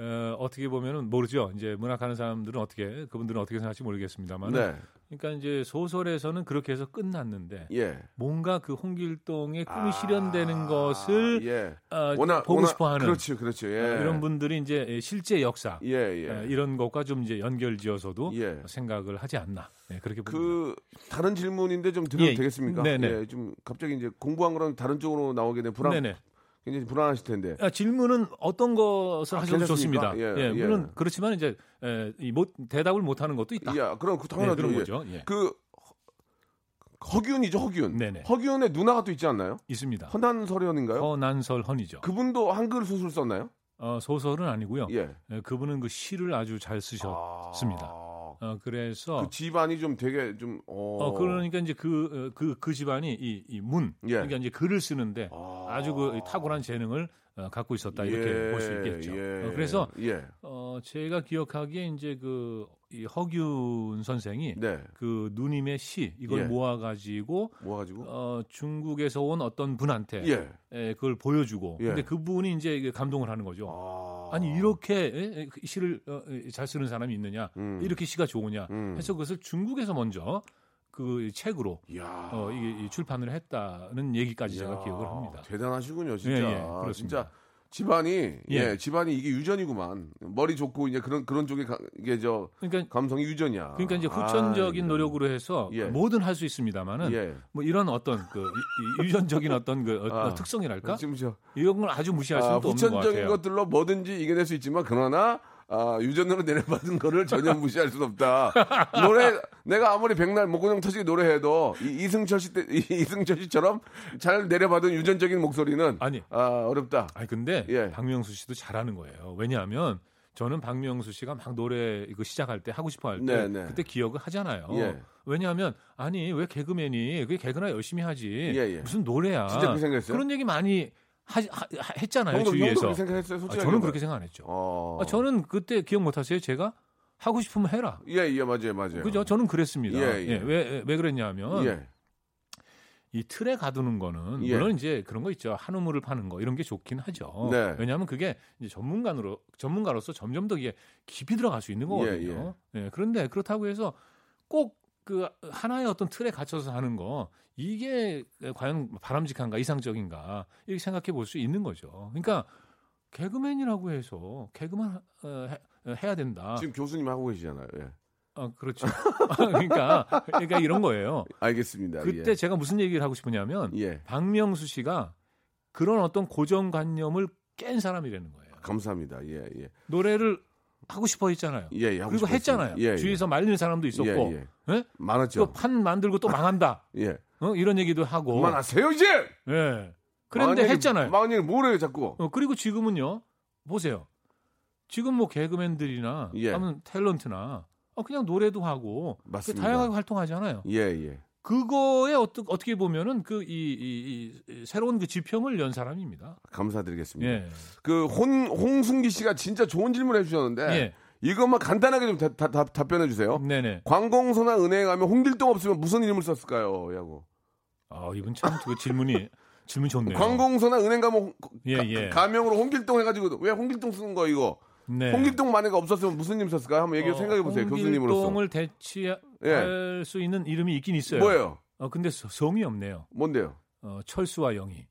S4: 어, 어떻게 보면은 모르죠. 이제 문학하는 사람들은 어떻게 그분들은 어떻게 생각할지 모르겠습니다만.
S1: 네.
S4: 그러니까 이제 소설에서는 그렇게 해서 끝났는데
S1: 예.
S4: 뭔가 그 홍길동의 꿈이
S1: 아,
S4: 실현되는 것을
S1: 예.
S4: 어,
S1: 워낙
S4: 보고
S1: 워낙-
S4: 싶어하는
S1: 그렇죠, 그렇죠. 예.
S4: 어, 이런 분들이 이제 실제 역사
S1: 예, 예.
S4: 어, 이런 것과 좀 이제 연결지어서도
S1: 예.
S4: 생각을 하지 않나 네, 그렇게 봅니다.
S1: 그 다른 질문인데 좀 드려도
S4: 예,
S1: 되겠습니까?
S4: 네네.
S1: 예, 좀 갑자기 이제 공부한 거랑 다른 쪽으로 나오게 된 불안
S4: 네네.
S1: 굉장히 불안하실 텐데.
S4: 아, 질문은 어떤 것을
S1: 아,
S4: 하셔도? 좋습니다.
S1: 예,
S4: 예, 물론
S1: 예.
S4: 그렇지만 이제 에, 이 못, 대답을 못 하는 것도 있다.
S1: 야, 그럼 그
S4: 네,
S1: 당연하죠. 예.
S4: 거죠. 예.
S1: 그 허- 허균이죠, 허균.
S4: 네네.
S1: 허균의 누나가 또 있지 않나요?
S4: 있습니다.
S1: 허난설현인가요?
S4: 허난설 헌이죠.
S1: 그분도 한글 소설 썼나요?
S4: 어, 소설은 아니고요.
S1: 예.
S4: 예, 그분은 그 시를 아주 잘 쓰셨습니다.
S1: 아,
S4: 어, 그래서
S1: 그 집안이 좀 되게 좀 어,
S4: 어, 그러니까 이제 그, 어, 그, 그 집안이 이, 이 문,
S1: 예.
S4: 그러니까 이제 글을 쓰는데
S1: 아.
S4: 아주 그 탁월한 재능을 어, 갖고 있었다 이렇게
S1: 예,
S4: 볼수 있겠죠.
S1: 예,
S4: 어, 그래서
S1: 예.
S4: 어, 제가 기억하기에 이제 그 이 허균 선생이
S1: 네.
S4: 그 누님의 시 이걸
S1: 예.
S4: 모아 가지고
S1: 뭐 가지고?
S4: 어, 중국에서 온 어떤 분한테
S1: 예.
S4: 에, 그걸 보여주고
S1: 예.
S4: 근데 그분이 이제 감동을 하는 거죠.
S1: 아.
S4: 아니 이렇게 에, 에, 그 시를 어, 에, 잘 쓰는 사람이 있느냐
S1: 음.
S4: 이렇게 시가 좋으냐
S1: 음.
S4: 해서 그것을 중국에서 먼저 그 책으로
S1: 야.
S4: 어, 이게 이 출판을 했다는 얘기까지 제가
S1: 이야,
S4: 기억을 합니다.
S1: 대단하시군요, 진짜.
S4: 예, 예, 그렇습니다.
S1: 진짜 집안이 예.
S4: 예.
S1: 집안이 이게 유전이구만. 머리 좋고 이제 그런 그런 쪽에 가, 이게 저
S4: 그러니까
S1: 감성이 유전이야.
S4: 그러니까 이제 후천적인
S1: 아,
S4: 노력으로 해서
S1: 예.
S4: 뭐든 할 수 있습니다만은
S1: 예.
S4: 뭐 이런 어떤 그 유전적인 어떤 그 어,
S1: 아,
S4: 특성이랄까
S1: 지금 저
S4: 이런 걸 아주 무시할
S1: 아,
S4: 수는 또 없는 것
S1: 후천적인
S4: 같아요.
S1: 것들로 뭐든지 이겨낼 수 있지만 그러나 아, 유전으로 내려받은 거를 전혀 무시할 수는 없다. 노래 내가 아무리 백날 목구멍 터지게 노래해도 이, 이승철 씨 때, 이, 이승철 씨처럼 잘 내려받은 유전적인 목소리는
S4: 아니.
S1: 아, 어렵다.
S4: 아니 근데
S1: 예.
S4: 박명수 씨도 잘하는 거예요. 왜냐하면 저는 박명수 씨가 막 노래 이거 시작할 때 하고 싶어 할 때. 그때 기억을 하잖아요.
S1: 예.
S4: 왜냐하면 아니 왜 개그맨이 그게 개그나 열심히 하지
S1: 예, 예.
S4: 무슨 노래야.
S1: 진짜 그렇게 생각했어요?
S4: 런 얘기 많이 하, 하- 하- 했잖아요
S1: 형도, 형도
S4: 주위에서.
S1: 그렇게 생각했어요,
S4: 아. 저는 그렇게 생각 안 했죠.
S1: 어.
S4: 아, 저는 그때 기억 못 하세요? 제가 하고 싶으면 해라.
S1: 예, 예, 맞아요, 맞아요.
S4: 그죠? 저는 그랬습니다.
S1: 예, 예.
S4: 왜, 왜 그랬냐면
S1: 예.
S4: 이 틀에 가두는 거는
S1: 예.
S4: 물론 이제 그런 거 있죠. 한 우물을 파는 거 이런 게 좋긴 하죠.
S1: 네.
S4: 왜냐하면 그게 이제 전문가로 전문가로서 점점 더 이게 깊이 들어갈 수 있는 거거든요. 예, 그런데 그렇다고 해서 꼭 그 하나의 어떤 틀에 갇혀서 하는 거 이게 과연 바람직한가 이상적인가 이렇게 생각해 볼 수 있는 거죠. 그러니까 개그맨이라고 해서 개그만 어, 해, 해야 된다.
S1: 지금 교수님 하고 계시잖아요. 예.
S4: 아, 그렇죠. [laughs] 그러니까 그러니까 이런 거예요.
S1: 알겠습니다.
S4: 그때 제가 무슨 얘기를 하고 싶으냐면
S1: 예. 예.
S4: 박명수 씨가 그런 어떤 고정관념을 깬 사람이라는 거예요.
S1: 감사합니다. 예, 예.
S4: 노래를 하고 싶어 했잖아요.
S1: 예, 예.
S4: 그리고. 했잖아요.
S1: 예, 예.
S4: 주위에서 말리는 사람도 있었고,
S1: 예, 예.
S4: 예?
S1: 많았죠.
S4: 또 판 만들고 또 망한다. [laughs]
S1: 예.
S4: 어? 이런 얘기도 하고.
S1: 그만하세요, 이제!
S4: 예. 그런데 했잖아요.
S1: 망한 얘기 뭐래요, 자꾸.
S4: 어, 그리고 지금은요. 보세요. 지금 뭐 개그맨들이나
S1: 예.
S4: 하면 탤런트나 어, 그냥 노래도 하고
S1: 맞습니다.
S4: 다양하게 활동하잖아요.
S1: 예, 예.
S4: 그거에 어떻게 어떻게 보면은 그이 이, 이, 새로운 그 지평을 연 사람입니다.
S1: 감사드리겠습니다.
S4: 예.
S1: 그 홍, 홍순기 씨가 진짜 좋은 질문 해주셨는데
S4: 예.
S1: 이것만 간단하게 좀 다, 다, 다- 답변해 주세요.
S4: 네네.
S1: 관공서나 은행에 가면 홍길동 없으면 무슨 이름을 썼을까요? 야구.
S4: 아 이분 참 그 질문이 질문 좋네요.
S1: 관공서나 은행 가면 홍-
S4: 예,
S1: 가,
S4: 예.
S1: 가명으로 홍길동 해가지고 왜 홍길동 쓰는 거 이거?
S4: 네.
S1: 홍길동 만약에 없었으면 무슨 이름 썼을까요? 한번 얘기 생각해 보세요. 교수님으로서.
S4: 홍길동을 대치할
S1: 예.
S4: 수 있는 이름이 있긴 있어요.
S1: 뭐예요?
S4: 어 근데 서- 성이 없네요.
S1: 뭔데요?
S4: 어, 철수와 영이.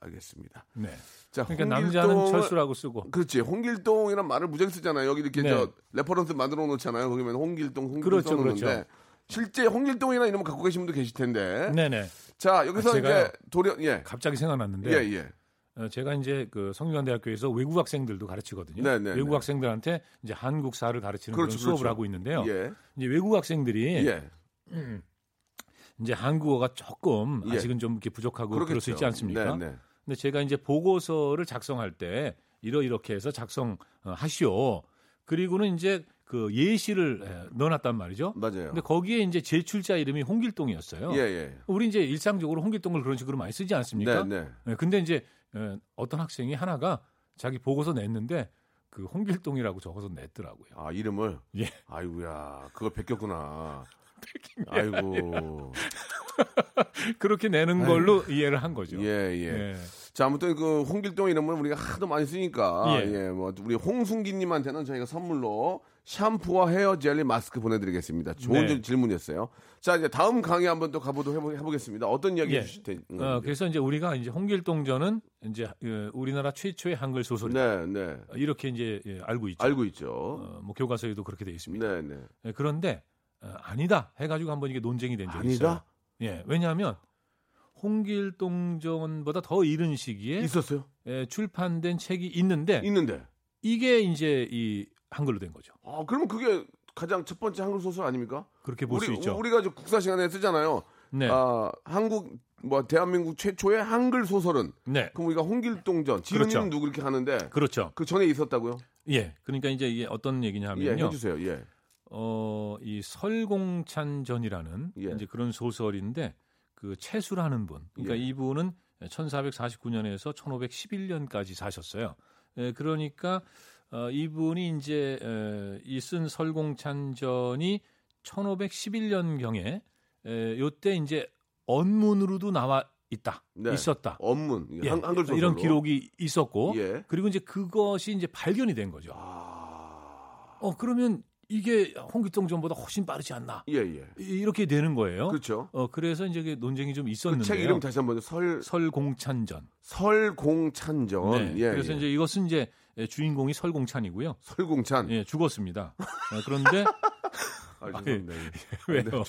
S1: 알겠습니다.
S4: 네.
S1: 자,
S4: 그러니까
S1: 홍길동을-
S4: 남자는 철수라고 쓰고.
S1: 그렇지. 홍길동이란 말을 무지하게 쓰잖아요. 여기 이렇게
S4: 네.
S1: 저 reference 만들어 놓잖아요. 거기면 홍길동, 홍길동
S4: 그렇죠,
S1: 써놓는데
S4: 그렇죠.
S1: 실제 홍길동이라는 이름을 갖고 계신 분도 계실 텐데.
S4: 네네.
S1: 자, 여기서
S4: 아.
S1: 이제 도련 예.
S4: 갑자기 생각났는데
S1: 예, 예.
S4: 어, 제가 이제 그 성균관대학교에서 외국 학생들도 가르치거든요.
S1: 네, 네,
S4: 외국
S1: 네.
S4: 학생들한테 이제 한국사를 가르치는
S1: 그렇죠,
S4: 그런 수업을
S1: 그렇죠.
S4: 하고 있는데요.
S1: 예.
S4: 이제 외국 학생들이
S1: 예.
S4: 이제 한국어가 조금
S1: 예.
S4: 아직은 좀 이렇게 부족하고 그럴 수 있지 않습니까?
S1: 네, 네.
S4: 근데 제가 이제 보고서를 작성할 때 이러 이렇게 해서 작성하시오. 그리고는 이제 그 예시를 에, 넣어놨단 말이죠.
S1: 맞아요.
S4: 근데 거기에 이제 제출자 이름이 홍길동이었어요.
S1: 예, 예.
S4: 우리 이제 일상적으로 홍길동을 그런 식으로 많이 쓰지 않습니까?
S1: 네, 네.
S4: 예, 근데 이제 에, 어떤 학생이 하나가 자기 보고서 냈는데 그 홍길동이라고 적어서 냈더라고요.
S1: 아, 이름을
S4: 예.
S1: 아이고야. 그걸 베꼈구나. [laughs] 아이고. [laughs]
S4: 그렇게 내는 걸로 이해를 한 거죠.
S1: 예, 예.
S4: 예.
S1: 자, 아무튼 그 홍길동 이름을 우리가 하도 많이 쓰니까
S4: 예.
S1: 예, 뭐 우리 홍순기님한테는 저희가 선물로 샴푸와 헤어 젤리 마스크 보내드리겠습니다. 좋은
S4: 네.
S1: 질문이었어요. 자, 이제 다음 강의 한번 또 가보도록 해보, 해보겠습니다. 어떤 이야기
S4: 예.
S1: 해주실 텐지.
S4: 어, 그래서 이제 우리가 이제 홍길동전은 이제 어, 우리나라 최초의 한글 소설이다.
S1: 네, 네.
S4: 이렇게 이제 예, 알고 있죠.
S1: 알고 있죠.
S4: 어, 뭐 교과서에도 그렇게 돼 있습니다.
S1: 네, 네.
S4: 예, 그런데 어, 아니다 해가지고 한번 이게 논쟁이 된 적이 있어요.
S1: 아니다?
S4: 예, 왜냐하면 홍길동전보다 더 이른 시기에
S1: 있었어요?
S4: 예, 출판된 책이 있는데
S1: 있는데.
S4: 이게 이제 이 한글로 된 거죠.
S1: 아, 그러면 그게 가장 첫 번째 한글 소설 아닙니까?
S4: 그렇게 볼 수 있죠.
S1: 우리가 저 국사 시간에 쓰잖아요.
S4: 네,
S1: 아, 한국 뭐 대한민국 최초의 한글 소설은
S4: 네,
S1: 그럼 우리가 홍길동전 지은이는
S4: 그렇죠.
S1: 누구 이렇게 하는데
S4: 그렇죠.
S1: 그 전에 있었다고요?
S4: 예, 그러니까 이제 이게 어떤 얘기냐
S1: 예,
S4: 하면요.
S1: 해주세요. 예.
S4: 어, 이 설공찬전이라는
S1: 예.
S4: 이제 그런 소설인데 그 채수라는 분. 그러니까
S1: 예.
S4: 이분은 1449년에서 1511년까지 사셨어요. 예, 그러니까 어, 이분이 이제 에, 이쓴 설공찬전이 1511년 경에 에, 요때 이제 언문으로도 나와 있다.
S1: 네.
S4: 있었다.
S1: 언문
S4: 예,
S1: 한, 한글 소설로.
S4: 이런 기록이 있었고
S1: 예.
S4: 그리고 이제 그것이 이제 발견이 된 거죠.
S1: 아,
S4: 어 그러면 이게 홍길동 전보다 훨씬 빠르지 않나
S1: 예, 예.
S4: 이- 이렇게 되는 거예요.
S1: 그렇죠.
S4: 어 그래서 이제 그 논쟁이
S1: 좀그
S4: 있었는데요.
S1: 책 이름 다시 한번 설
S4: 설공찬전.
S1: 설공찬전.
S4: 네.
S1: 예,
S4: 그래서
S1: 예.
S4: 이제 이것은 이제 주인공이 설공찬이고요.
S1: 설공찬.
S4: 예, 죽었습니다. 어, 그런데 [laughs]
S1: 아, 죄송합니다. 예.
S4: 왜요?
S1: 네,
S4: 아,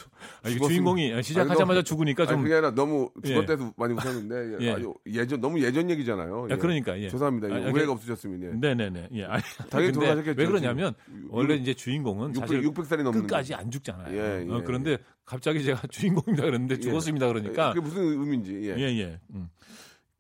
S1: 죽었습니다.
S4: 주인공이 시작하자마자
S1: 아니,
S4: 죽으니까
S1: 아니,
S4: 좀
S1: 그게 아니라 너무
S4: 예.
S1: 죽었대도 많이 웃었는데 예.
S4: 예.
S1: 예 전 너무 예전 얘기잖아요.
S4: 아, 그러니까 예.
S1: 죄송합니다.
S4: 아,
S1: 예,
S4: 아,
S1: 오해가
S4: 그-
S1: 없으셨으면 예.
S4: 네네네. 예. 아니,
S1: 당연히 돌아가셨겠죠,
S4: 왜 그러냐면
S1: 지금.
S4: 원래 이제 주인공은
S1: 600,
S4: 사실
S1: 600살이 넘는
S4: 끝까지 안 죽잖아요.
S1: 예, 예,
S4: 어, 그런데 갑자기 제가 [laughs] 주인공이다 그랬는데 죽었습니다 그러니까
S1: 그게 무슨 의미인지. 예.
S4: 예, 예. 음.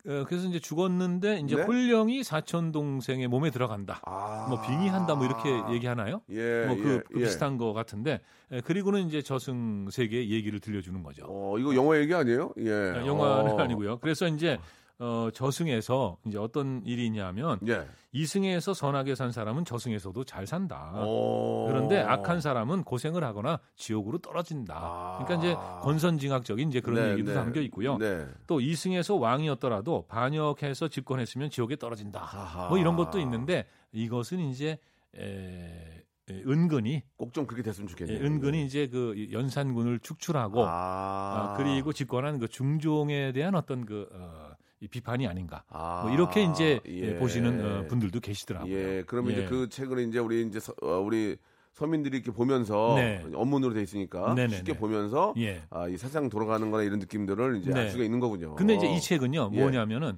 S4: 어, 그래서 이제 죽었는데 이제
S1: 네?
S4: 홀령이 사촌 동생의 몸에 들어간다.
S1: 아.
S4: 뭐 빙의한다 뭐 이렇게 얘기하나요?
S1: 예,
S4: 뭐그
S1: 예, 예.
S4: 비슷한 거 같은데 에, 그리고는 이제 저승 세계의 얘기를 들려주는 거죠.
S1: 어, 이거 영화 얘기 아니에요? 예.
S4: 아, 영화는
S1: 어.
S4: 아니고요. 그래서 이제 어, 저승에서 이제 어떤 일이냐면
S1: 예.
S4: 이승에서 선하게 산 사람은 저승에서도 잘 산다.
S1: 어.
S4: 그런데 악한 사람은 고생을 하거나 지옥으로 떨어진다.
S1: 아.
S4: 그러니까 이제 권선징악적인 이제 그런
S1: 네,
S4: 얘기도
S1: 네.
S4: 담겨 있고요.
S1: 네.
S4: 또 이승에서 왕이었더라도 반역해서 집권했으면 지옥에 떨어진다.
S1: 아하.
S4: 뭐 이런 것도 있는데 이것은 이제 에, 에, 은근히
S1: 꼭 좀 그렇게 됐으면
S4: 예,
S1: 좋겠네요.
S4: 은근히 이제 그 연산군을 축출하고
S1: 아.
S4: 아, 그리고 집권한 그 중종에 대한 어떤 그 어, 이 비판이 아닌가.
S1: 아.
S4: 뭐 이렇게 이제
S1: 예.
S4: 보시는 어, 분들도 계시더라고요.
S1: 예. 그러면
S4: 예.
S1: 이제 그 책을 이제 우리 이제 서, 어, 우리 서민들이 이렇게 보면서
S4: 네.
S1: 언문으로 돼 있으니까
S4: 네네네.
S1: 쉽게 보면서
S4: 예.
S1: 아, 이 세상 돌아가는 거나 이런 느낌들을 이제
S4: 네.
S1: 알 수가 있는 거군요.
S4: 근데 이제 이 책은요
S1: 예.
S4: 뭐냐면은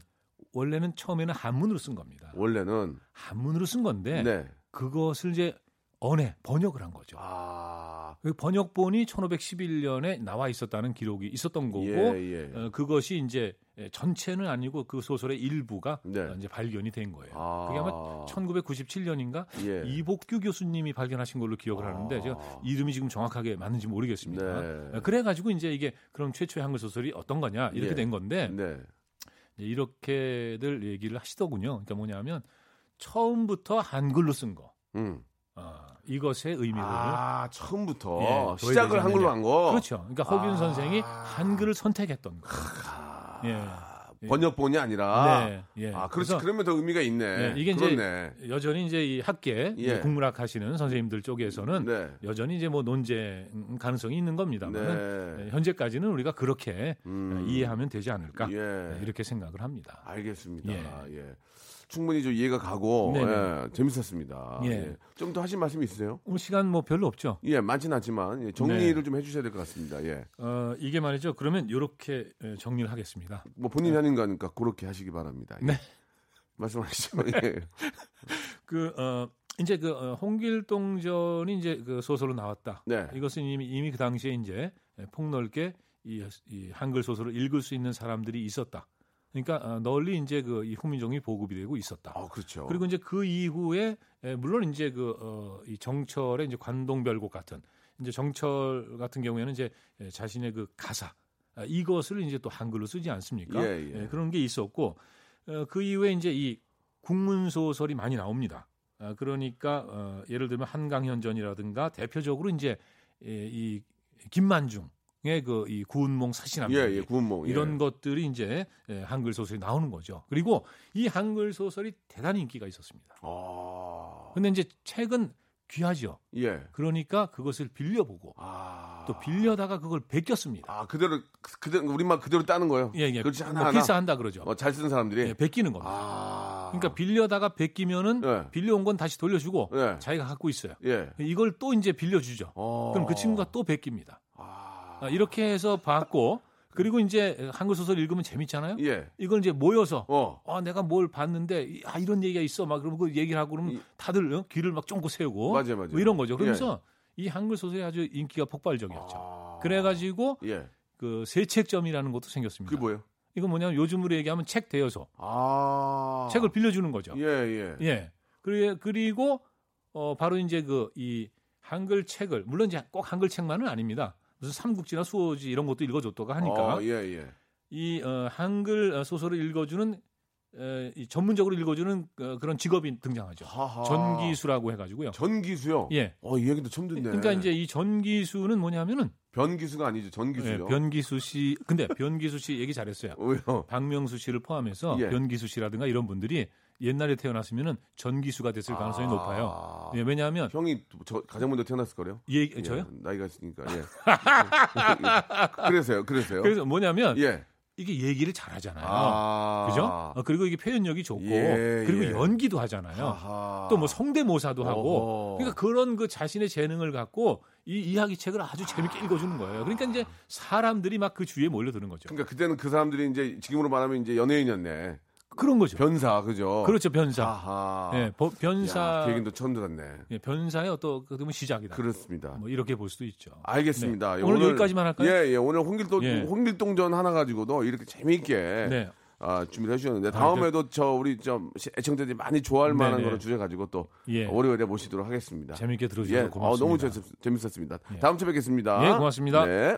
S4: 원래는 처음에는 한문으로 쓴 겁니다.
S1: 원래는
S4: 한문으로 쓴 건데
S1: 네.
S4: 그것을 이제 언해 번역을 한 거죠.
S1: 아.
S4: 그 번역본이 1511년에 나와 있었다는 기록이 있었던 거고
S1: 예, 예.
S4: 어, 그것이 이제 전체는 아니고 그 소설의 일부가
S1: 네.
S4: 어, 이제 발견이 된 거예요.
S1: 아.
S4: 그게 아마 1997년인가
S1: 예.
S4: 이복규 교수님이 발견하신 걸로 기억을 하는데 제가 이름이 지금 정확하게 맞는지 모르겠습니다.
S1: 네.
S4: 어, 그래 가지고 이제 이게 그럼 최초의 한글 소설이 어떤 거냐 이렇게
S1: 예.
S4: 된 건데
S1: 네.
S4: 이렇게들 얘기를 하시더군요. 그러니까 뭐냐면 처음부터 한글로 쓴 거.
S1: 음.
S4: 어, 이것의 의미를
S1: 아, 처음부터
S4: 예,
S1: 시작을 한글로. 한 거.
S4: 그렇죠. 그러니까 허균
S1: 아.
S4: 선생이 한글을 선택했던 거. 예. 예.
S1: 번역본이 아니라.
S4: 네, 예.
S1: 아, 그렇지. 그러면 더 의미가 있네.
S4: 예, 이게 이제
S1: 그렇네.
S4: 여전히 이제 이 학계
S1: 예.
S4: 국문학 하시는 선생님들 쪽에서는
S1: 네.
S4: 여전히 이제 뭐 논쟁 가능성이 있는 겁니다만
S1: 네.
S4: 현재까지는 우리가 그렇게
S1: 음.
S4: 이해하면 되지 않을까
S1: 예.
S4: 이렇게 생각을 합니다.
S1: 알겠습니다.
S4: 예.
S1: 예. 충분히 좀 이해가 가고. 예, 재밌었습니다.
S4: 예.
S1: 좀더 하실 말씀 있으세요?
S4: 오늘 시간 뭐 별로 없죠.
S1: 예, 많진 않지만 예, 정리를
S4: 네.
S1: 좀 해주셔야 될 것 같습니다. 예,
S4: 어, 이게 말이죠. 그러면 이렇게 에, 정리를 하겠습니다.
S1: 뭐 본인 이 하는 거니까 그렇게 하시기 바랍니다. 예.
S4: 네.
S1: 말씀하시죠. [laughs] 예.
S4: 그 어, 이제 그 어, 홍길동전이 이제 그 소설로 나왔다.
S1: 네.
S4: 이것은 이미 이미 그 당시에 이제 폭넓게 이, 이 한글 소설을 읽을 수 있는 사람들이 있었다. 그러니까 어, 널리 이제 그 이 훈민정음이 보급이 되고 있었다.
S1: 아, 그렇죠.
S4: 그리고 이제 그 이후에 에, 물론 이제 그 어, 이 정철의 이제 관동별곡 같은 이제 정철 같은 경우에는 이제 에, 자신의 그 가사 아, 이것을 이제 또 한글로 쓰지 않습니까?
S1: 예, 예.
S4: 그런 게 있었고 어, 그 이후에 이제 이 국문 소설이 많이 나옵니다. 아, 그러니까 어, 예를 들면 한강현전이라든가 대표적으로 이제 예, 이 김만중 의그이 구운몽 사신함
S1: 예, 예, 구운몽. 예.
S4: 이런 것들이 이제 예, 한글 소설이 나오는 거죠. 그리고 이 한글 소설이 대단히 인기가 있었습니다.
S1: 아.
S4: 근데 이제 책은 귀하죠.
S1: 예.
S4: 그러니까 그것을 빌려보고
S1: 아.
S4: 또 빌려다가 그걸 베꼈습니다.
S1: 아, 그대로 그- 그대로 우리말 그대로 따는 거예요.
S4: 예, 예.
S1: 그렇지
S4: 뭐
S1: 하나 하나.
S4: 필사한다 그러죠.
S1: 어, 잘 쓰는 사람들이.
S4: 예, 베끼는 겁니다.
S1: 아.
S4: 그러니까 빌려다가 베끼면은
S1: 예.
S4: 빌려온 건 다시 돌려주고
S1: 예.
S4: 자기가 갖고 있어요.
S1: 예.
S4: 이걸 또 이제 빌려주죠.
S1: 어.
S4: 그럼 그 친구가 또 베낍니다.
S1: 아.
S4: 아, 이렇게 해서 받고 그리고 이제 한글 소설 읽으면 재밌잖아요.
S1: 예.
S4: 이걸 이제 모여서
S1: 어.
S4: 아 내가 뭘 봤는데 이- 아 이런 얘기가 있어 막 그러면 그 얘기를 하고 그러면
S1: 이-
S4: 다들 어? 귀를 막 쫑긋 세우고
S1: 맞아요, 맞아요.
S4: 뭐 이런 거죠. 그러면서 이 한글 소설이 아주 인기가 폭발적이었죠.
S1: 아.
S4: 그래가지고
S1: 예.
S4: 그 새책점이라는 것도 생겼습니다.
S1: 그게 뭐예요?
S4: 이건 뭐냐면 요즘으로 얘기하면 책 대여소
S1: 아.
S4: 책을 빌려주는 거죠.
S1: 예, 예.
S4: 예. 그리- 그리고 어 바로 이제 그 이 한글 책을 물론 이제 꼭 한글 책만은 아닙니다. 무슨 삼국지나 수호지 이런 것도 읽어줬다고 하니까
S1: 어, 예, 예.
S4: 이 어, 한글 어, 소설을 읽어주는 에, 이 전문적으로 읽어주는 어, 그런 직업이 등장하죠.
S1: 하하.
S4: 전기수라고 해가지고요.
S1: 전기수요?
S4: 예.
S1: 어, 이 얘기도 처음 듣네.
S4: 그러니까 이제 이 전기수는 뭐냐면은
S1: 변기수가 아니죠.
S4: 예,
S1: 전기수요.
S4: 변기수 씨, 근데 변기수 씨 얘기 잘했어요.
S1: 왜요?
S4: 박명수 씨를 포함해서
S1: 예.
S4: 변기수 씨라든가 이런 분들이 옛날에 태어났으면은 전기수가 됐을 가능성이
S1: 아.
S4: 높아요. 예, 왜냐하면
S1: 형이 저 가장 먼저 태어났을 거요.
S4: 예, 저요?
S1: 나이가 있으니까. [laughs] 예. 그래서요. 그래서요.
S4: 그래서 뭐냐면
S1: 예.
S4: 이게 얘기를 잘하잖아요.
S1: 아.
S4: 그죠? 어, 그리고 이게 표현력이 좋고
S1: 예,
S4: 그리고
S1: 예.
S4: 연기도 하잖아요. 또 뭐 성대모사도 하고. 그러니까 그런 그 자신의 재능을 갖고 이 이야기책을 아주 재밌게 읽어주는 거예요. 그러니까 이제 사람들이 막 그 주위에 몰려드는 거죠.
S1: 그러니까 그때는 그 사람들이 이제 지금으로 말하면 이제 연예인이었네.
S4: 그런 거죠.
S1: 변사 그죠?
S4: 그렇죠, 변사.
S1: 아하.
S4: 예, 버- 변사.
S1: 야, 그 얘기도 처음 들었네.
S4: 예, 변사의 어떤 그러면 시작이다.
S1: 그렇습니다.
S4: 뭐 이렇게 볼 수도 있죠.
S1: 알겠습니다.
S4: 네. 오늘 여기까지만 할까요?
S1: 예, 예. 오늘 홍길동
S4: 예.
S1: 홍길동전 하나 가지고도 이렇게 재미있게
S4: 네.
S1: 아, 준비를 해주셨는데 다음에도 저 우리 좀 애청자들이 많이 좋아할 만한
S4: 네네.
S1: 그런 주제 가지고 또
S4: 예.
S1: 월요일에 모시도록 하겠습니다.
S4: 재밌게 들어주셔서
S1: 예,
S4: 고맙습니다.
S1: 어, 너무 재밌, 재밌었습니다. 다음 주에 뵙겠습니다.
S4: 예, 고맙습니다.
S1: 네.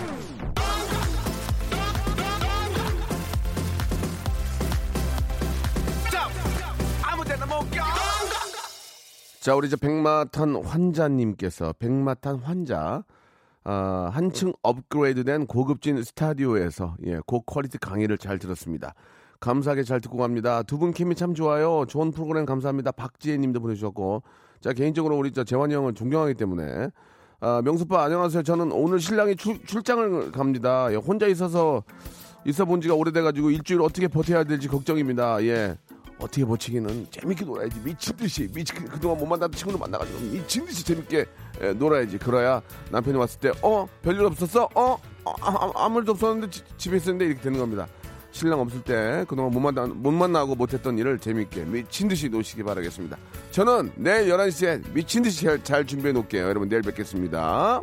S1: 자, 우리 이제 백마탄 환자님께서 백마탄 환자 아, 한층 업그레이드된 고급진 스타디오에서 예, 고퀄리티 강의를 잘 들었습니다. 감사하게 잘 듣고 갑니다. 두 분 케미 참 좋아요. 좋은 프로그램 감사합니다. 박지혜 님도 보내주셨고. 자, 개인적으로 우리 저 재환이 형을 존경하기 때문에. 아, 명수빠 안녕하세요. 저는 오늘 신랑이 출, 출장을 갑니다. 예, 혼자 있어서 있어 본 지가 오래돼가지고 일주일 어떻게 버텨야 될지 걱정입니다. 예. 어떻게 버티기는 재밌게 놀아야지. 미친 듯이. 미친 그동안 못 만났던 친구들 만나가지고 미친 듯이 재밌게 예, 놀아야지. 그래야 남편이 왔을 때 어? 별일 없었어? 어, 어, 아, 아무 일도 없었는데 지- 집에 있었는데 이렇게 되는 겁니다. 신랑 없을 때 그동안 못, 만나, 못 만나고 못했던 일을 재밌게 미친 듯이 노시기 바라겠습니다. 저는 내일 11시에 미친 듯이 잘, 잘 준비해 놓을게요. 여러분 내일 뵙겠습니다.